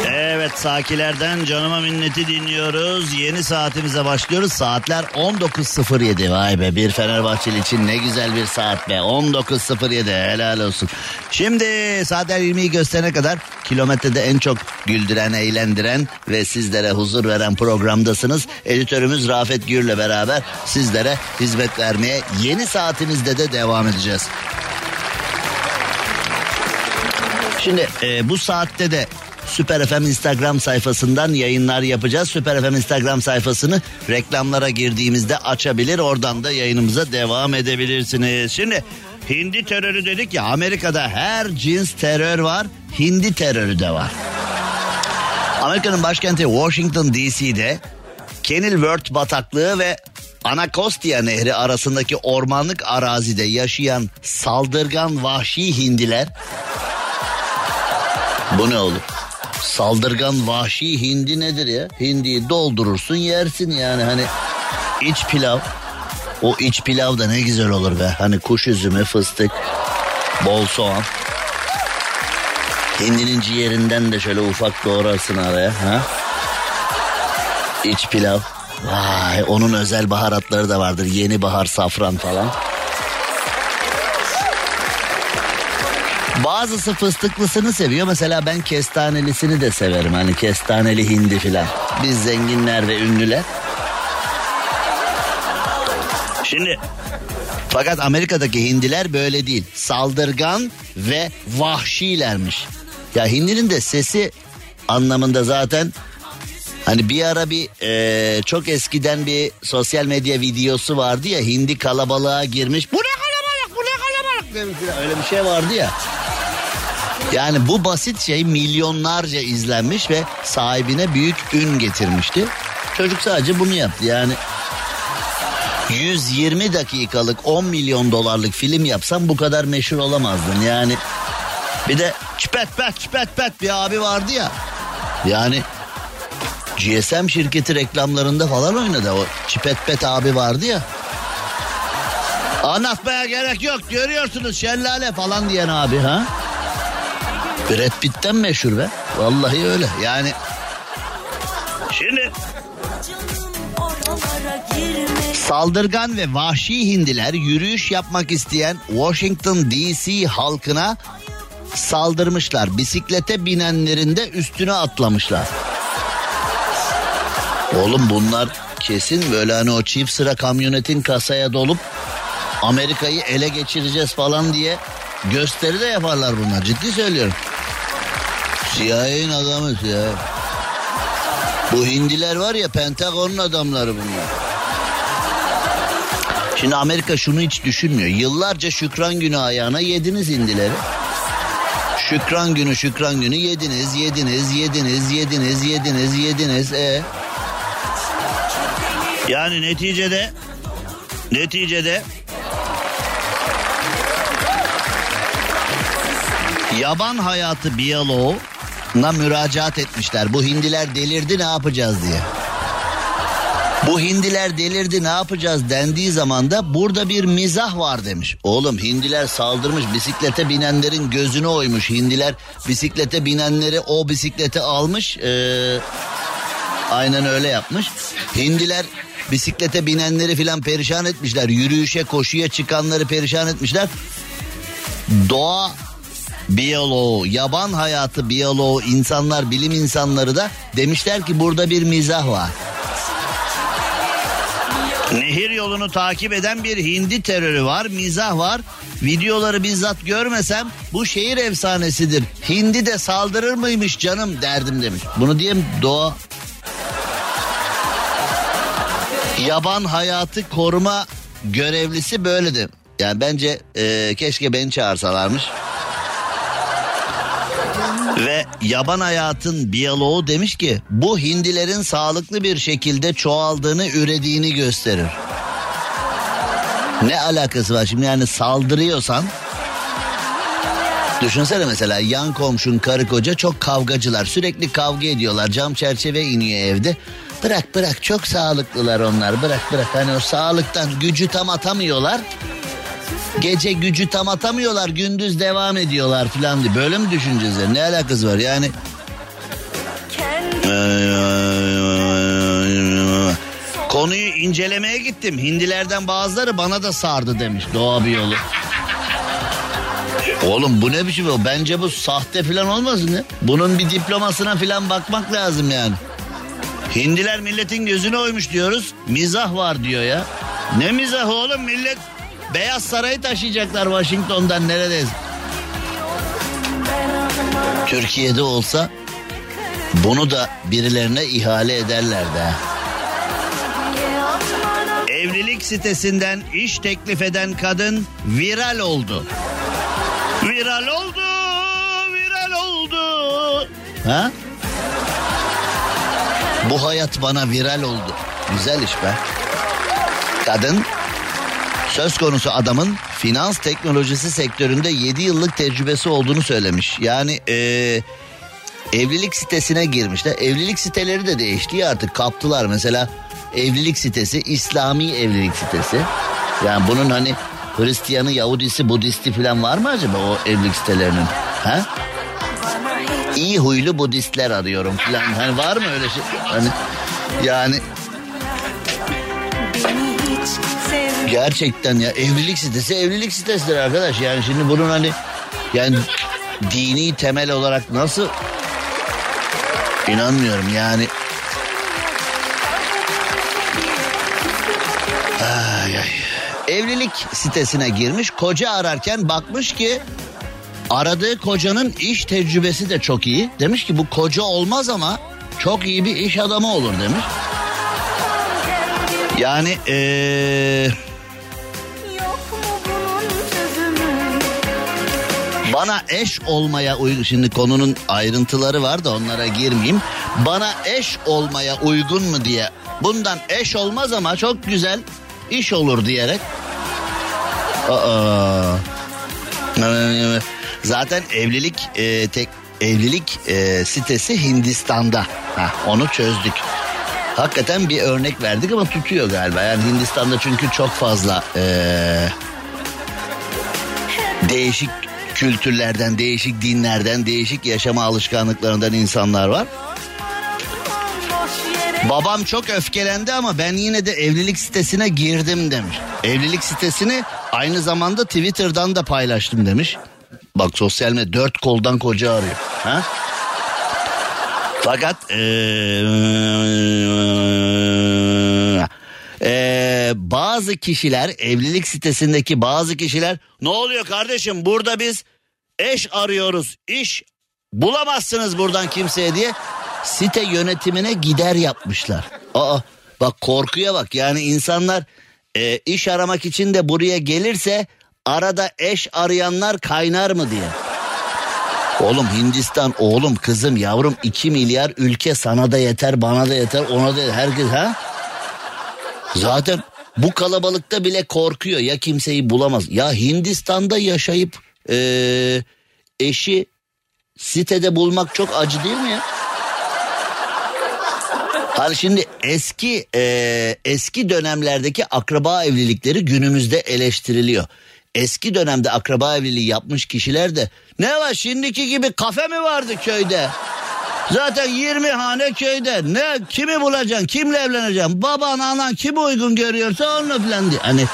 Evet sakilerden canıma minneti dinliyoruz. Yeni saatimize başlıyoruz. Saatler 19.07. Vay be bir Fenerbahçeli için ne güzel bir saat be. 19.07 helal olsun. Şimdi saatler 20'yi gösterene kadar kilometrede en çok güldüren, eğlendiren ve sizlere huzur veren programdasınız. Editörümüz Rafet Gür'le beraber sizlere hizmet vermeye yeni saatimizde de devam edeceğiz. Şimdi e, bu saatte de Süper FM Instagram sayfasından yayınlar yapacağız. Süper FM Instagram sayfasını reklamlara girdiğimizde açabilir. Oradan da yayınımıza devam edebilirsiniz. Şimdi Hindi terörü dedik ya Amerika'da her cins terör var. Hindi terörü de var. Amerika'nın başkenti Washington DC'de Kenilworth bataklığı ve Anacostia Nehri arasındaki ormanlık arazide yaşayan saldırgan vahşi hindiler bu ne olur? Saldırgan vahşi hindi nedir ya? Hindiyi doldurursun yersin yani hani iç pilav. O iç pilav da ne güzel olur be. Hani kuş üzümü, fıstık, bol soğan. Hindinin ciğerinden de şöyle ufak doğrarsın araya. Ha? İç pilav. Vay onun özel baharatları da vardır. Yeni bahar safran falan. Bazısı fıstıklısını seviyor. Mesela ben kestanelisini de severim. Hani kestaneli hindi filan. Biz zenginler ve ünlüler. Şimdi fakat Amerika'daki hindiler böyle değil. Saldırgan ve vahşilermiş. Ya hindinin de sesi anlamında zaten Hani bir ara bir e, çok eskiden bir sosyal medya videosu vardı ya hindi kalabalığa girmiş. Bu ne kalabalık bu ne kalabalık demiş öyle bir şey vardı ya. Yani bu basit şey milyonlarca izlenmiş ve sahibine büyük ün getirmişti. Çocuk sadece bunu yaptı yani. 120 dakikalık 10 milyon dolarlık film yapsam bu kadar meşhur olamazdın yani. Bir de çipet pet çipet pet bir abi vardı ya. Yani GSM şirketi reklamlarında falan oynadı. O çipet pet abi vardı ya. Anlatmaya gerek yok görüyorsunuz şellale falan diyen abi ha. Brad Pitt'ten meşhur be. Vallahi öyle yani. Şimdi Saldırgan ve vahşi hindiler yürüyüş yapmak isteyen Washington DC halkına saldırmışlar. Bisiklete binenlerin de üstüne atlamışlar. Oğlum bunlar kesin böyle hani o çift sıra kamyonetin kasaya dolup Amerika'yı ele geçireceğiz falan diye gösteri de yaparlar bunlar. Ciddi söylüyorum. CIA'nin adamı CIA. Bu hindiler var ya Pentagon'un adamları bunlar. Şimdi Amerika şunu hiç düşünmüyor. Yıllarca şükran günü ayağına yediniz hindileri. Şükran günü şükran günü yediniz yediniz yediniz yediniz yediniz yediniz. E yani neticede neticede Yaban hayatı biyoloğuna müracaat etmişler. Bu hindiler delirdi ne yapacağız diye. Bu hindiler delirdi ne yapacağız dendiği zaman da burada bir mizah var demiş. Oğlum hindiler saldırmış bisiklete binenlerin gözünü oymuş. Hindiler bisiklete binenleri o bisiklete almış. Ee, aynen öyle yapmış. Hindiler bisiklete binenleri filan perişan etmişler. Yürüyüşe koşuya çıkanları perişan etmişler. Doğa biyoloğu, yaban hayatı biyoloğu insanlar, bilim insanları da demişler ki burada bir mizah var. Nehir yolunu takip eden bir hindi terörü var, mizah var. Videoları bizzat görmesem bu şehir efsanesidir. Hindi de saldırır mıymış canım derdim demiş. Bunu diyeyim doğa yaban hayatı koruma görevlisi böyledir. Yani bence e, keşke beni çağırsalarmış. Ve yaban hayatın biyoloğu demiş ki bu hindilerin sağlıklı bir şekilde çoğaldığını ürediğini gösterir. Ne alakası var şimdi yani saldırıyorsan Düşünsene mesela yan komşun karı koca çok kavgacılar sürekli kavga ediyorlar cam çerçeve iniyor evde. Bırak bırak çok sağlıklılar onlar bırak bırak hani o sağlıktan gücü tam atamıyorlar. Gece gücü tam atamıyorlar gündüz devam ediyorlar falan diye. Böyle mi düşüneceğiz? Ne alakası var yani? Konuyu incelemeye gittim. Hindilerden bazıları bana da sardı demiş doğa biyolu. Oğlum bu ne biçim? Bence bu sahte falan olmasın ya. Bunun bir diplomasına falan bakmak lazım yani. Hindiler milletin gözünü oymuş diyoruz. Mizah var diyor ya. Ne mizah oğlum millet Beyaz Saray'ı taşıyacaklar Washington'dan neredeyiz? Türkiye'de olsa bunu da birilerine ihale ederlerdi. Evlilik sitesinden iş teklif eden kadın viral oldu. Viral oldu, viral oldu. Ha? Bu hayat bana viral oldu. Güzel iş be. Kadın söz konusu adamın finans teknolojisi sektöründe 7 yıllık tecrübesi olduğunu söylemiş. Yani ee, evlilik sitesine girmişler. Evlilik siteleri de değişti artık kaptılar. Mesela evlilik sitesi İslami evlilik sitesi. Yani bunun hani Hristiyanı, Yahudisi, Budisti falan var mı acaba o evlilik sitelerinin? Ha? İyi huylu Budistler arıyorum falan. Hani var mı öyle şey? Hani yani gerçekten ya evlilik sitesi evlilik sitesidir arkadaş. Yani şimdi bunun hani yani dini temel olarak nasıl inanmıyorum yani. Ay ay. Evlilik sitesine girmiş koca ararken bakmış ki aradığı kocanın iş tecrübesi de çok iyi. Demiş ki bu koca olmaz ama çok iyi bir iş adamı olur demiş. Yani ee, bana eş olmaya uygun şimdi konunun ayrıntıları var da onlara girmeyeyim. Bana eş olmaya uygun mu diye bundan eş olmaz ama çok güzel iş olur diyerek. Aa. Zaten evlilik e, tek evlilik e, sitesi Hindistan'da. Ha, onu çözdük. Hakikaten bir örnek verdik ama tutuyor galiba. Yani Hindistan'da çünkü çok fazla e, değişik kültürlerden, değişik dinlerden, değişik yaşama alışkanlıklarından insanlar var. Babam çok öfkelendi ama ben yine de evlilik sitesine girdim demiş. Evlilik sitesini aynı zamanda Twitter'dan da paylaştım demiş. Bak sosyal medya dört koldan koca arıyor. Ha? Fakat ee, ee, bazı kişiler evlilik sitesindeki bazı kişiler ne oluyor kardeşim burada biz eş arıyoruz iş bulamazsınız buradan kimseye diye site yönetimine gider yapmışlar. Aa bak korkuya bak yani insanlar e, iş aramak için de buraya gelirse arada eş arayanlar kaynar mı diye. Oğlum Hindistan oğlum kızım yavrum 2 milyar ülke sana da yeter bana da yeter ona da yeter, herkes ha. Zaten bu kalabalıkta bile korkuyor ya kimseyi bulamaz. Ya Hindistan'da yaşayıp e, eşi sitede bulmak çok acı değil mi ya? Hani şimdi eski e, eski dönemlerdeki akraba evlilikleri günümüzde eleştiriliyor. Eski dönemde akraba evliliği yapmış kişiler de ne var şimdiki gibi kafe mi vardı köyde? Zaten 20 hane köyde. Ne kimi bulacaksın? Kimle evleneceksin? Baban, anan kimi uygun görüyorsa onunla falan diye. Hani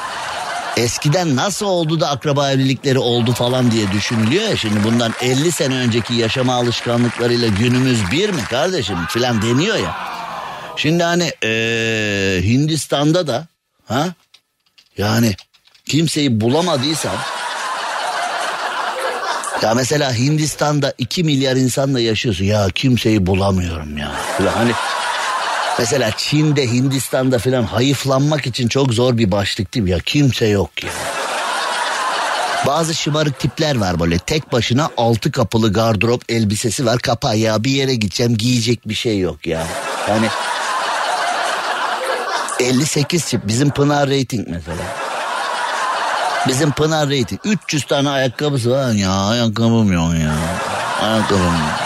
eskiden nasıl oldu da akraba evlilikleri oldu falan diye düşünülüyor ya. Şimdi bundan 50 sene önceki yaşama alışkanlıklarıyla günümüz bir mi kardeşim filan deniyor ya. Şimdi hani ee, Hindistan'da da ha yani kimseyi bulamadıysan ya mesela Hindistan'da 2 milyar insanla yaşıyorsun. Ya kimseyi bulamıyorum ya. Falan hani mesela Çin'de Hindistan'da falan hayıflanmak için çok zor bir başlık değil mi? Ya kimse yok ya. Bazı şımarık tipler var böyle tek başına altı kapılı gardırop elbisesi var kapağı ya bir yere gideceğim giyecek bir şey yok ya. Yani 58 çift bizim Pınar Rating mesela. Bizim Pınar Rating 300 tane ayakkabısı var ya ayakkabım yok ya. Ayakkabım yok.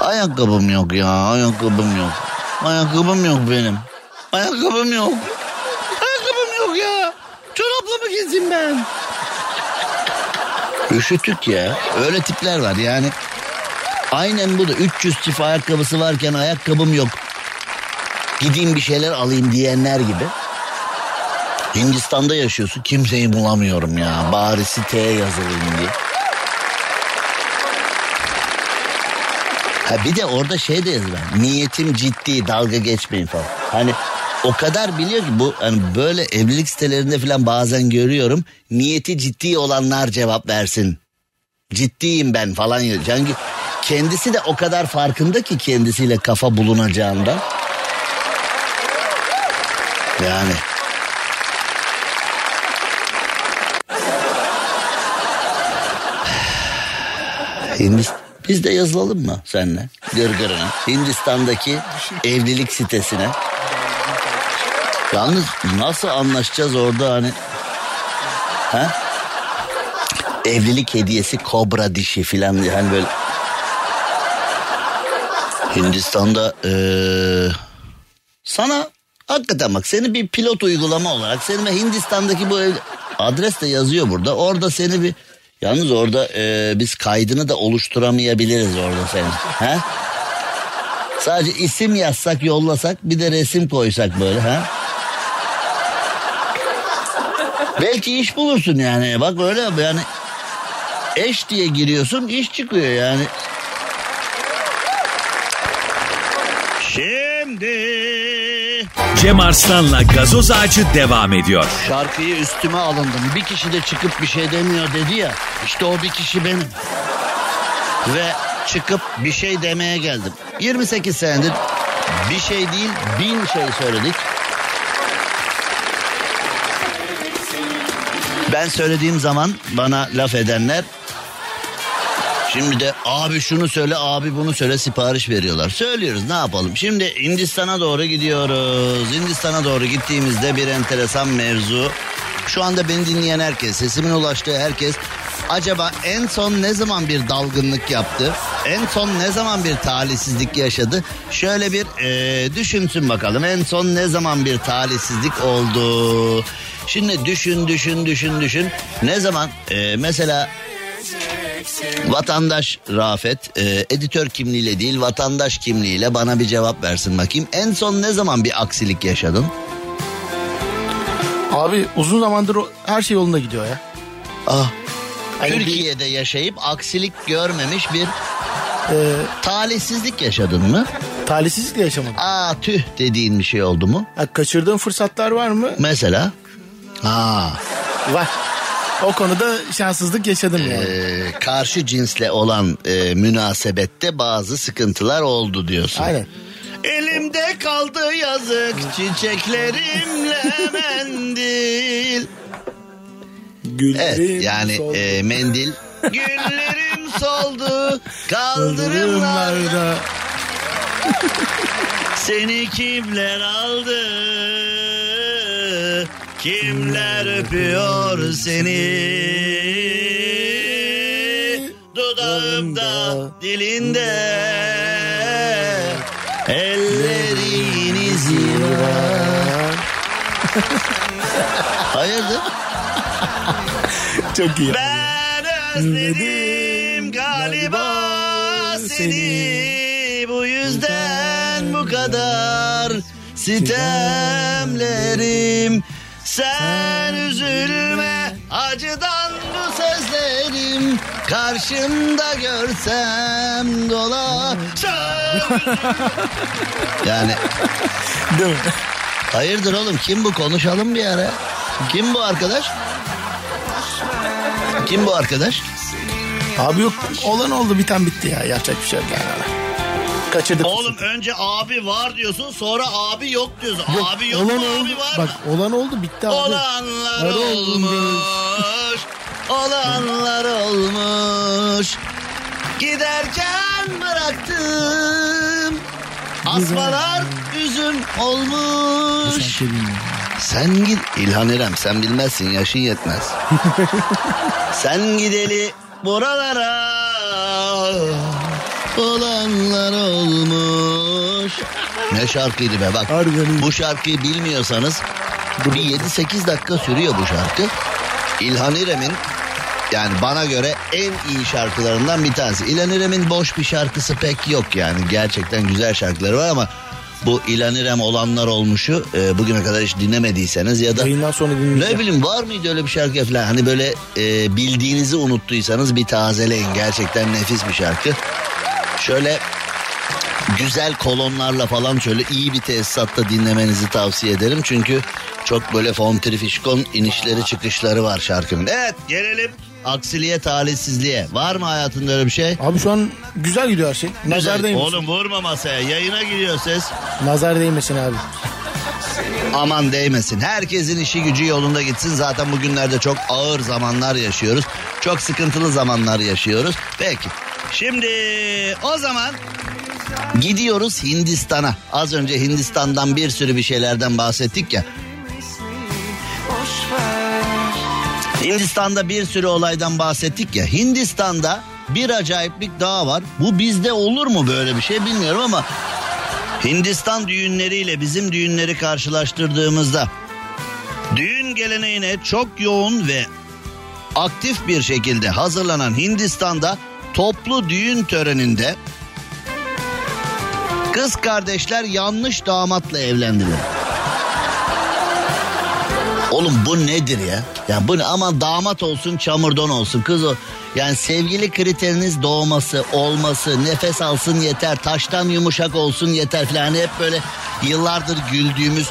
Ayakkabım yok ya ayakkabım yok. Ayakkabım yok benim. Ayakkabım yok. Ayakkabım yok ya. Çorapla mı gezeyim ben? Üşütük ya. Öyle tipler var yani. Aynen bu da 300 çift ayakkabısı varken ayakkabım yok. Gideyim bir şeyler alayım diyenler gibi. Hindistan'da yaşıyorsun kimseyi bulamıyorum ya. Bari siteye yazılayım diye. Ha bir de orada şey de yazıyor. Niyetim ciddi dalga geçmeyin falan. Hani o kadar biliyor ki bu hani böyle evlilik sitelerinde falan bazen görüyorum. Niyeti ciddi olanlar cevap versin. Ciddiyim ben falan. Çünkü kendisi de o kadar farkında ki kendisiyle kafa bulunacağından. Yani Hindistan. Biz de yazılalım mı seninle? Gırgırına. Hindistan'daki evlilik sitesine. Yalnız nasıl anlaşacağız orada hani? Ha? Evlilik hediyesi kobra dişi filan diye hani böyle. Hindistan'da ee, sana hakikaten bak seni bir pilot uygulama olarak seni Hindistan'daki bu ev, adres de yazıyor burada. Orada seni bir Yalnız orada e, biz kaydını da oluşturamayabiliriz orada senin. Ha? Sadece isim yazsak yollasak bir de resim koysak böyle ha? Belki iş bulursun yani bak öyle yani eş diye giriyorsun iş çıkıyor yani. Şimdi Cem Arslan'la gazoz ağacı devam ediyor. şarkıyı üstüme alındım. Bir kişi de çıkıp bir şey demiyor dedi ya. İşte o bir kişi benim. Ve çıkıp bir şey demeye geldim. 28 senedir bir şey değil bin şey söyledik. Ben söylediğim zaman bana laf edenler Şimdi de abi şunu söyle abi bunu söyle sipariş veriyorlar. Söylüyoruz ne yapalım. Şimdi Hindistan'a doğru gidiyoruz. Hindistan'a doğru gittiğimizde bir enteresan mevzu. Şu anda beni dinleyen herkes, sesimin ulaştığı herkes acaba en son ne zaman bir dalgınlık yaptı? En son ne zaman bir talihsizlik yaşadı? Şöyle bir e, düşünsün bakalım. En son ne zaman bir talihsizlik oldu? Şimdi düşün düşün düşün düşün. Ne zaman e, mesela Vatandaş Rafet e, editör kimliğiyle değil vatandaş kimliğiyle bana bir cevap versin bakayım. En son ne zaman bir aksilik yaşadın? Abi uzun zamandır o- her şey yolunda gidiyor ya. Ah, Hani bir- Türkiye'de yaşayıp aksilik görmemiş bir Ee, talihsizlik yaşadın mı? talihsizlikle yaşamadım. Aa tüh dediğin bir şey oldu mu? Ha, kaçırdığım fırsatlar var mı? Mesela? Ha, Var. O konuda şanssızlık yaşadım yani. e, karşı cinsle olan e, münasebette bazı sıkıntılar oldu diyorsun. Aynen. Elimde kaldı yazık çiçeklerimle mendil. Evet yani soldu. e, mendil. Güllerim soldu Kaldırımlarda. seni kimler aldı kimler öpüyor seni? Dudağında, dilinde. Ellerin izi var. Hayırdır? Çok iyi. Ben özledim galiba seni. Bu yüzden bu kadar sitemlerim Sen üzülme acıdan bu sözlerim Karşımda görsem dolaşır Yani Değil mi? hayırdır oğlum kim bu konuşalım bir ara Kim bu arkadaş? Kim bu arkadaş? Abi yok olan oldu biten bitti ya. Yapacak bir şey yok yani. Kaçırdık. Oğlum önce abi var diyorsun sonra abi yok diyorsun. abi yok olan mu oldu. abi var Bak mı? olan oldu bitti abi. Olanlar Var olmuş. Olanlar olmuş. Giderken bıraktım. Asmalar üzüm olmuş. Bilmiyorum. Sen git İlhan İrem sen bilmezsin yaşın yetmez. sen gideli buralara olanlar olmuş. Ne şarkıydı be bak. Harbiden. Bu şarkıyı bilmiyorsanız bir 7-8 dakika sürüyor bu şarkı. İlhan İrem'in yani bana göre en iyi şarkılarından bir tanesi. İlhan İrem'in boş bir şarkısı pek yok yani. Gerçekten güzel şarkıları var ama bu İlhan İrem olanlar olmuşu e, bugüne kadar hiç dinlemediyseniz ya da Yayından sonra ne bileyim var mıydı öyle bir şarkı falan hani böyle e, bildiğinizi unuttuysanız bir tazeleyin gerçekten nefis bir şarkı. Şöyle güzel kolonlarla falan şöyle iyi bir tesisatta dinlemenizi tavsiye ederim. Çünkü çok böyle fontrifişkon inişleri çıkışları var şarkının. Evet gelelim aksiliğe talihsizliğe. Var mı hayatında öyle bir şey? Abi şu an güzel gidiyor her şey. Nazar Güzel. değmesin. Oğlum vurma masaya yayına gidiyor ses. Nazar değmesin abi. Aman değmesin. Herkesin işi gücü yolunda gitsin. Zaten bugünlerde çok ağır zamanlar yaşıyoruz. Çok sıkıntılı zamanlar yaşıyoruz. Peki. Şimdi o zaman gidiyoruz Hindistan'a. Az önce Hindistan'dan bir sürü bir şeylerden bahsettik ya. Hindistan'da bir sürü olaydan bahsettik ya. Hindistan'da bir acayiplik daha var. Bu bizde olur mu böyle bir şey bilmiyorum ama Hindistan düğünleriyle bizim düğünleri karşılaştırdığımızda düğün geleneğine çok yoğun ve aktif bir şekilde hazırlanan Hindistan'da toplu düğün töreninde kız kardeşler yanlış damatla evlendiler. Oğlum bu nedir ya? Ya bu ne? Aman damat olsun çamurdan olsun kız o. Yani sevgili kriteriniz doğması, olması, nefes alsın yeter, taştan yumuşak olsun yeter falan. Hani hep böyle yıllardır güldüğümüz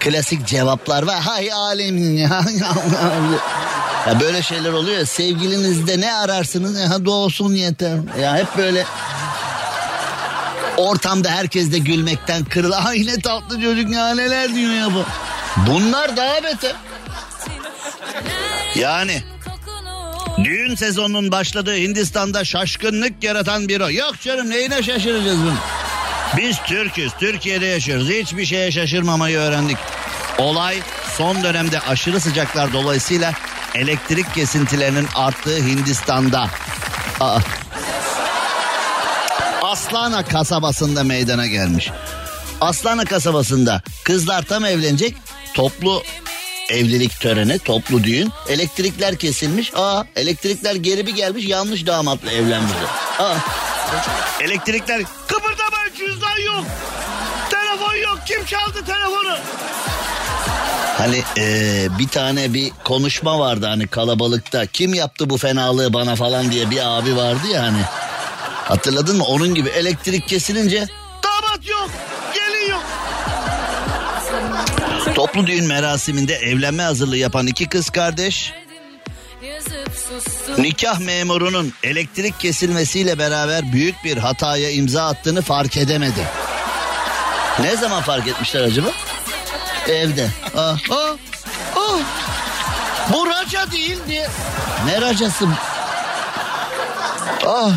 klasik cevaplar var. Hay alemin ya. ya böyle şeyler oluyor ya sevgilinizde ne ararsınız? Ya doğsun yeter. Ya hep böyle ortamda herkes de gülmekten kırıl. Ay ne tatlı çocuk ya neler diyor ya bu. Bunlar daha beter. Yani düğün sezonunun başladığı Hindistan'da şaşkınlık yaratan bir o. Yok canım neyine şaşıracağız bunu? Biz Türk'üz, Türkiye'de yaşıyoruz. Hiçbir şeye şaşırmamayı öğrendik. Olay son dönemde aşırı sıcaklar dolayısıyla elektrik kesintilerinin arttığı Hindistan'da. Aa. Aslana kasabasında meydana gelmiş. Aslana kasabasında kızlar tam evlenecek toplu evlilik töreni toplu düğün elektrikler kesilmiş aa elektrikler geri bir gelmiş yanlış damatla evlenmişler aa elektrikler kıpırdamayın cüzdan yok telefon yok kim çaldı telefonu Hani eee, bir tane bir konuşma vardı hani kalabalıkta kim yaptı bu fenalığı bana falan diye bir abi vardı ya hani hatırladın mı onun gibi elektrik kesilince damat yok gelin yok Toplu düğün merasiminde evlenme hazırlığı yapan iki kız kardeş nikah memurunun elektrik kesilmesiyle beraber büyük bir hataya imza attığını fark edemedi. Ne zaman fark etmişler acaba? Evde. Ah, ah, ah. Bu raca değil diye. Ne racası? Ah.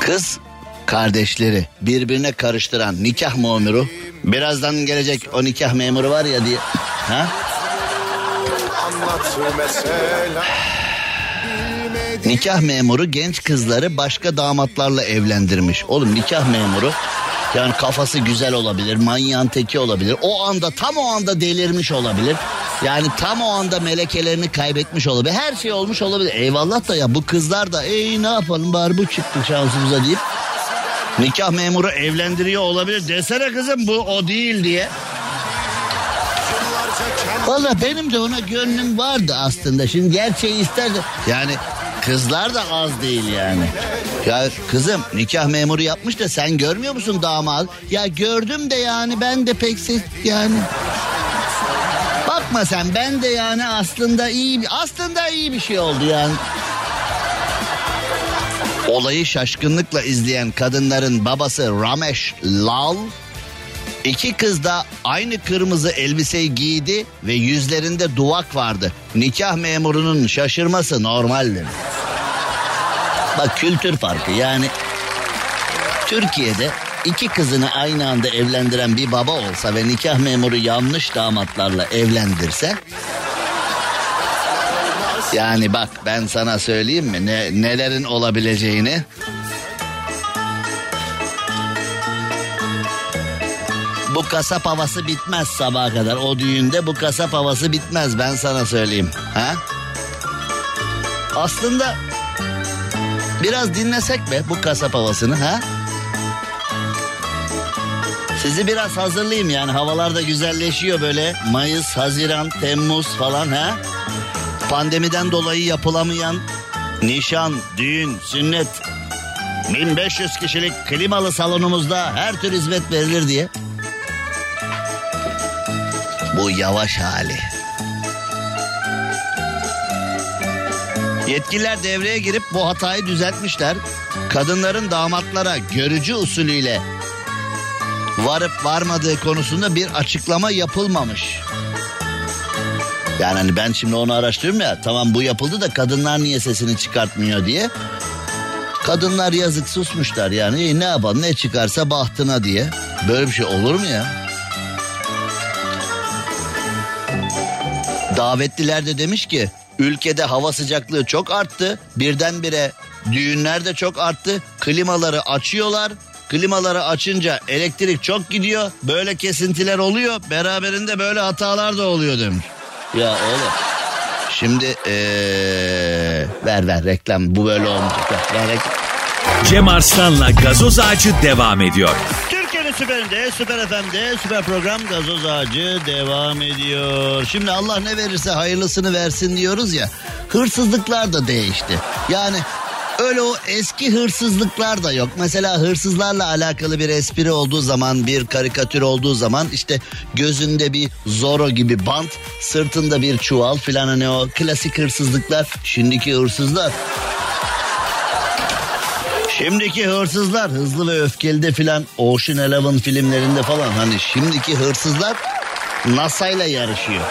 Kız kardeşleri birbirine karıştıran nikah memuru birazdan gelecek o nikah memuru var ya diye. Ha? Nikah memuru genç kızları başka damatlarla evlendirmiş. Oğlum nikah memuru yani kafası güzel olabilir, manyağın teki olabilir. O anda tam o anda delirmiş olabilir. Yani tam o anda melekelerini kaybetmiş olabilir. Her şey olmuş olabilir. Eyvallah da ya bu kızlar da ey ne yapalım bari bu çıktı şansımıza deyip nikah memuru evlendiriyor olabilir. Desene kızım bu o değil diye. Valla benim de ona gönlüm vardı aslında. Şimdi gerçeği isterdi. Yani kızlar da az değil yani. Ya kızım nikah memuru yapmış da sen görmüyor musun damat? Ya gördüm de yani ben de pek ses yani. Bakma sen ben de yani aslında iyi aslında iyi bir şey oldu yani. Olayı şaşkınlıkla izleyen kadınların babası Ramesh Lal İki kız da aynı kırmızı elbiseyi giydi ve yüzlerinde duvak vardı. Nikah memurunun şaşırması normaldir. Bak kültür farkı yani Türkiye'de iki kızını aynı anda evlendiren bir baba olsa ve nikah memuru yanlış damatlarla evlendirse yani bak ben sana söyleyeyim mi ne, nelerin olabileceğini Bu kasap havası bitmez sabaha kadar. O düğünde bu kasap havası bitmez ben sana söyleyeyim. Ha? Aslında biraz dinlesek mi bu kasap havasını ha? Sizi biraz hazırlayayım yani havalar da güzelleşiyor böyle. Mayıs, Haziran, Temmuz falan ha? Pandemiden dolayı yapılamayan nişan, düğün, sünnet 1500 kişilik klimalı salonumuzda her tür hizmet verilir diye. Bu yavaş hali. Yetkililer devreye girip bu hatayı düzeltmişler. Kadınların damatlara görücü usulüyle varıp varmadığı konusunda bir açıklama yapılmamış. Yani hani ben şimdi onu araştırıyorum ya tamam bu yapıldı da kadınlar niye sesini çıkartmıyor diye. Kadınlar yazık susmuşlar yani e, ne yapalım ne çıkarsa bahtına diye. Böyle bir şey olur mu ya? Davetliler de demiş ki ülkede hava sıcaklığı çok arttı. Birdenbire düğünler de çok arttı. Klimaları açıyorlar. Klimaları açınca elektrik çok gidiyor. Böyle kesintiler oluyor. Beraberinde böyle hatalar da oluyor demiş. Ya oğlum. Şimdi ee, ver ver reklam bu böyle olmayacak. Ver, ver. Cem Arslan'la gazoz ağacı devam ediyor. Süperinde, süper FM'de, süper program gazoz ağacı devam ediyor. Şimdi Allah ne verirse hayırlısını versin diyoruz ya. Hırsızlıklar da değişti. Yani öyle o eski hırsızlıklar da yok. Mesela hırsızlarla alakalı bir espri olduğu zaman, bir karikatür olduğu zaman işte gözünde bir Zoro gibi bant, sırtında bir çuval filan hani o klasik hırsızlıklar. Şimdiki hırsızlar Şimdiki hırsızlar hızlı ve öfkeli filan Ocean Eleven filmlerinde falan hani şimdiki hırsızlar NASA ile yarışıyor.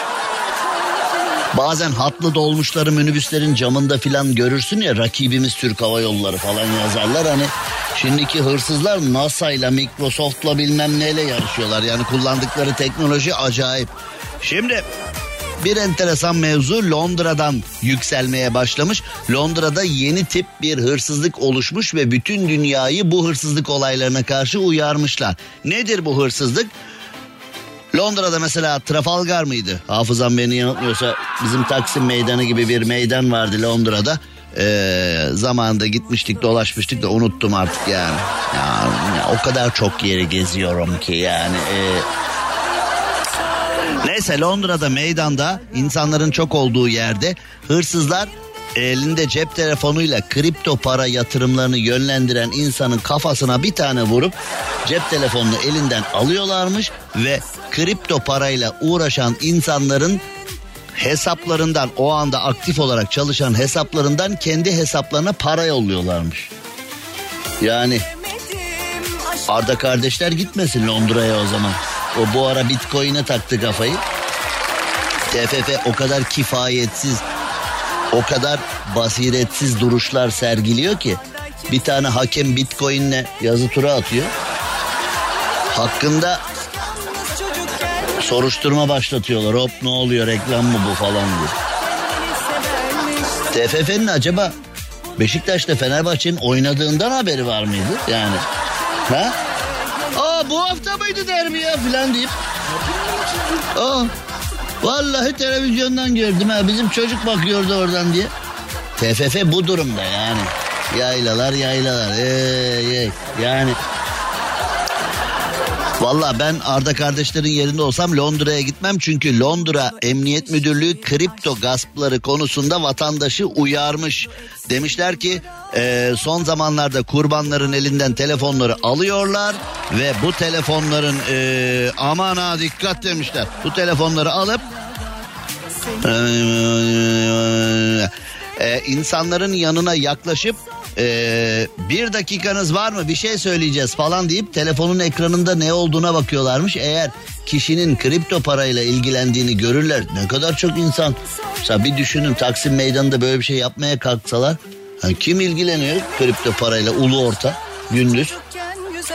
Bazen hatlı dolmuşları minibüslerin camında filan görürsün ya rakibimiz Türk Hava Yolları falan yazarlar hani şimdiki hırsızlar NASA ile Microsoft'la bilmem neyle yarışıyorlar yani kullandıkları teknoloji acayip. Şimdi bir enteresan mevzu Londra'dan yükselmeye başlamış. Londra'da yeni tip bir hırsızlık oluşmuş ve bütün dünyayı bu hırsızlık olaylarına karşı uyarmışlar. Nedir bu hırsızlık? Londra'da mesela Trafalgar mıydı? Hafızam beni yanıltmıyorsa bizim Taksim Meydanı gibi bir meydan vardı Londra'da. Ee, zamanında gitmiştik dolaşmıştık da unuttum artık yani. Ya, ya o kadar çok yeri geziyorum ki yani. E, Neyse Londra'da meydanda insanların çok olduğu yerde hırsızlar elinde cep telefonuyla kripto para yatırımlarını yönlendiren insanın kafasına bir tane vurup cep telefonunu elinden alıyorlarmış ve kripto parayla uğraşan insanların hesaplarından o anda aktif olarak çalışan hesaplarından kendi hesaplarına para yolluyorlarmış. Yani Arda kardeşler gitmesin Londra'ya o zaman. O bu ara Bitcoin'e taktı kafayı. TFF o kadar kifayetsiz, o kadar basiretsiz duruşlar sergiliyor ki bir tane hakem Bitcoin'le yazı tura atıyor. Hakkında soruşturma başlatıyorlar. Hop ne oluyor reklam mı bu falan diye. TFF'nin acaba Beşiktaş'ta Fenerbahçe'nin oynadığından haberi var mıydı yani? Ha? Bu hafta mıydı derbi ya filan deyip. Aa, vallahi televizyondan gördüm ha bizim çocuk bakıyordu oradan diye. TFF bu durumda yani. Yaylalar yaylalar. Ey. Yani Valla ben Arda kardeşlerin yerinde olsam Londra'ya gitmem çünkü Londra Emniyet Müdürlüğü kripto gaspları konusunda vatandaşı uyarmış. Demişler ki e, son zamanlarda kurbanların elinden telefonları alıyorlar ve bu telefonların e, aman ha dikkat demişler. Bu telefonları alıp e, insanların yanına yaklaşıp e, bir dakikanız var mı bir şey söyleyeceğiz falan deyip telefonun ekranında ne olduğuna bakıyorlarmış. Eğer kişinin kripto parayla ilgilendiğini görürler ne kadar çok insan. Mesela bir düşünün Taksim Meydanı'nda böyle bir şey yapmaya kalksalar. Yani kim ilgileniyor kripto parayla ulu orta gündüz?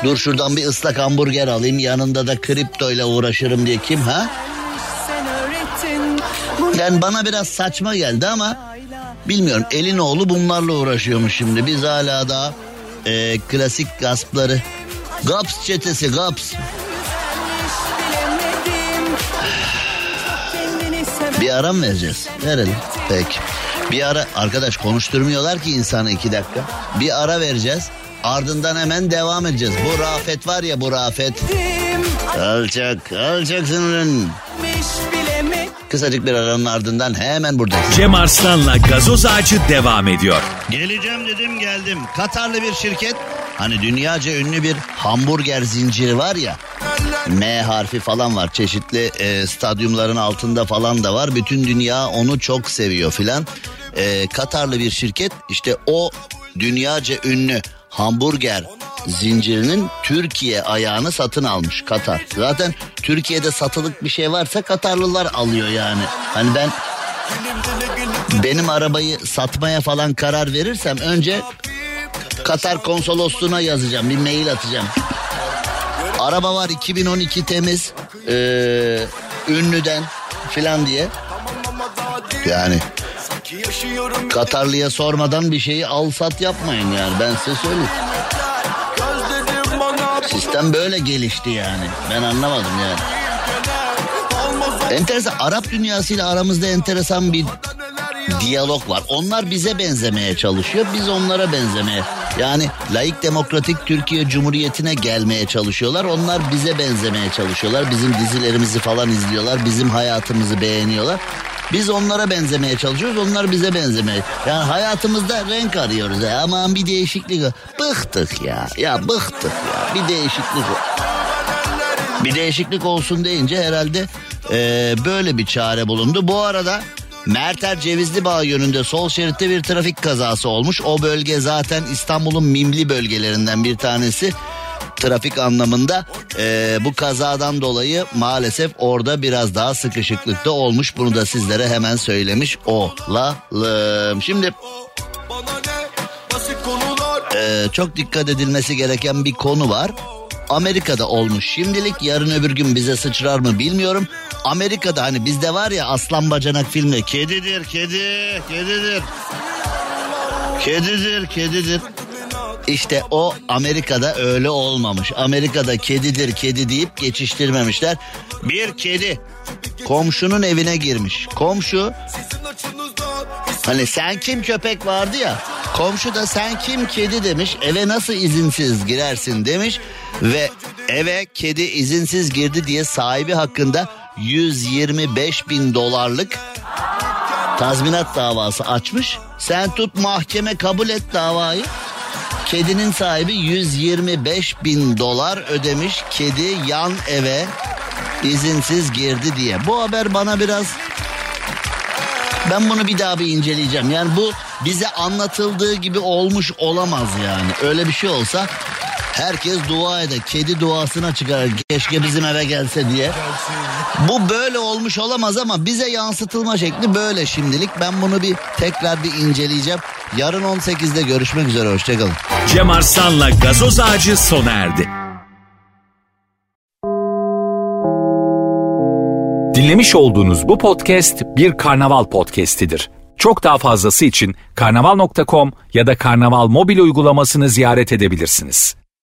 Dur şuradan bir ıslak hamburger alayım yanında da kripto ile uğraşırım diye kim ha? Yani bana biraz saçma geldi ama bilmiyorum elin oğlu bunlarla uğraşıyormuş şimdi. Biz hala da e, klasik gaspları Gaps çetesi Gaps. Bir ara mı vereceğiz? Verelim. Peki. Bir ara arkadaş konuşturmuyorlar ki insanı iki dakika. Bir ara vereceğiz. Ardından hemen devam edeceğiz. Bu Rafet var ya bu Rafet. Alçak, alçak sınırın. Kısacık bir aranın ardından hemen buradayız. Cem Arslan'la gazoz ağacı devam ediyor. Geleceğim dedim geldim. Katarlı bir şirket hani dünyaca ünlü bir hamburger zinciri var ya. M harfi falan var çeşitli e, stadyumların altında falan da var. Bütün dünya onu çok seviyor filan. E, Katarlı bir şirket işte o dünyaca ünlü hamburger zincirinin Türkiye ayağını satın almış Katar. Zaten Türkiye'de satılık bir şey varsa Katarlılar alıyor yani. Hani ben benim arabayı satmaya falan karar verirsem önce Katar konsolosluğuna yazacağım bir mail atacağım. Araba var 2012 temiz ee, ünlüden filan diye. Yani Katarlıya sormadan bir şeyi al sat yapmayın yani ben size söyleyeyim. Sistem böyle gelişti yani. Ben anlamadım yani. Enteresan Arap dünyasıyla aramızda enteresan bir diyalog var. Onlar bize benzemeye çalışıyor. Biz onlara benzemeye. Yani laik demokratik Türkiye Cumhuriyeti'ne gelmeye çalışıyorlar. Onlar bize benzemeye çalışıyorlar. Bizim dizilerimizi falan izliyorlar. Bizim hayatımızı beğeniyorlar. Biz onlara benzemeye çalışıyoruz. Onlar bize benzemeye. Yani hayatımızda renk arıyoruz. Ya. Aman bir değişiklik. Bıktık ya. Ya bıktık ya. Bir değişiklik. Bir değişiklik olsun deyince herhalde e, böyle bir çare bulundu. Bu arada Merter Cevizli Bağ yönünde sol şeritte bir trafik kazası olmuş. O bölge zaten İstanbul'un mimli bölgelerinden bir tanesi. Trafik anlamında e, bu kazadan dolayı maalesef orada biraz daha sıkışıklıkta olmuş. Bunu da sizlere hemen söylemiş olalım. Şimdi e, çok dikkat edilmesi gereken bir konu var. Amerika'da olmuş şimdilik yarın öbür gün bize sıçrar mı bilmiyorum. Amerika'da hani bizde var ya aslan bacanak filmde kedidir kedi kedidir. Kedidir kedidir. İşte o Amerika'da öyle olmamış. Amerika'da kedidir kedi deyip geçiştirmemişler. Bir kedi komşunun evine girmiş. Komşu hani sen kim köpek vardı ya. Komşu da sen kim kedi demiş. Eve nasıl izinsiz girersin demiş. Ve eve kedi izinsiz girdi diye sahibi hakkında 125 bin dolarlık tazminat davası açmış. Sen tut mahkeme kabul et davayı. Kedinin sahibi 125 bin dolar ödemiş. Kedi yan eve izinsiz girdi diye. Bu haber bana biraz ben bunu bir daha bir inceleyeceğim. Yani bu bize anlatıldığı gibi olmuş olamaz yani. Öyle bir şey olsa herkes dua eder. Kedi duasına çıkar. Keşke bizim eve gelse diye. Bu böyle olmuş olamaz ama bize yansıtılma şekli böyle şimdilik. Ben bunu bir tekrar bir inceleyeceğim. Yarın 18'de görüşmek üzere. Hoşçakalın. Cem Arslan'la gazoz ağacı sona erdi. Dinlemiş olduğunuz bu podcast bir karnaval podcastidir. Çok daha fazlası için karnaval.com ya da karnaval mobil uygulamasını ziyaret edebilirsiniz.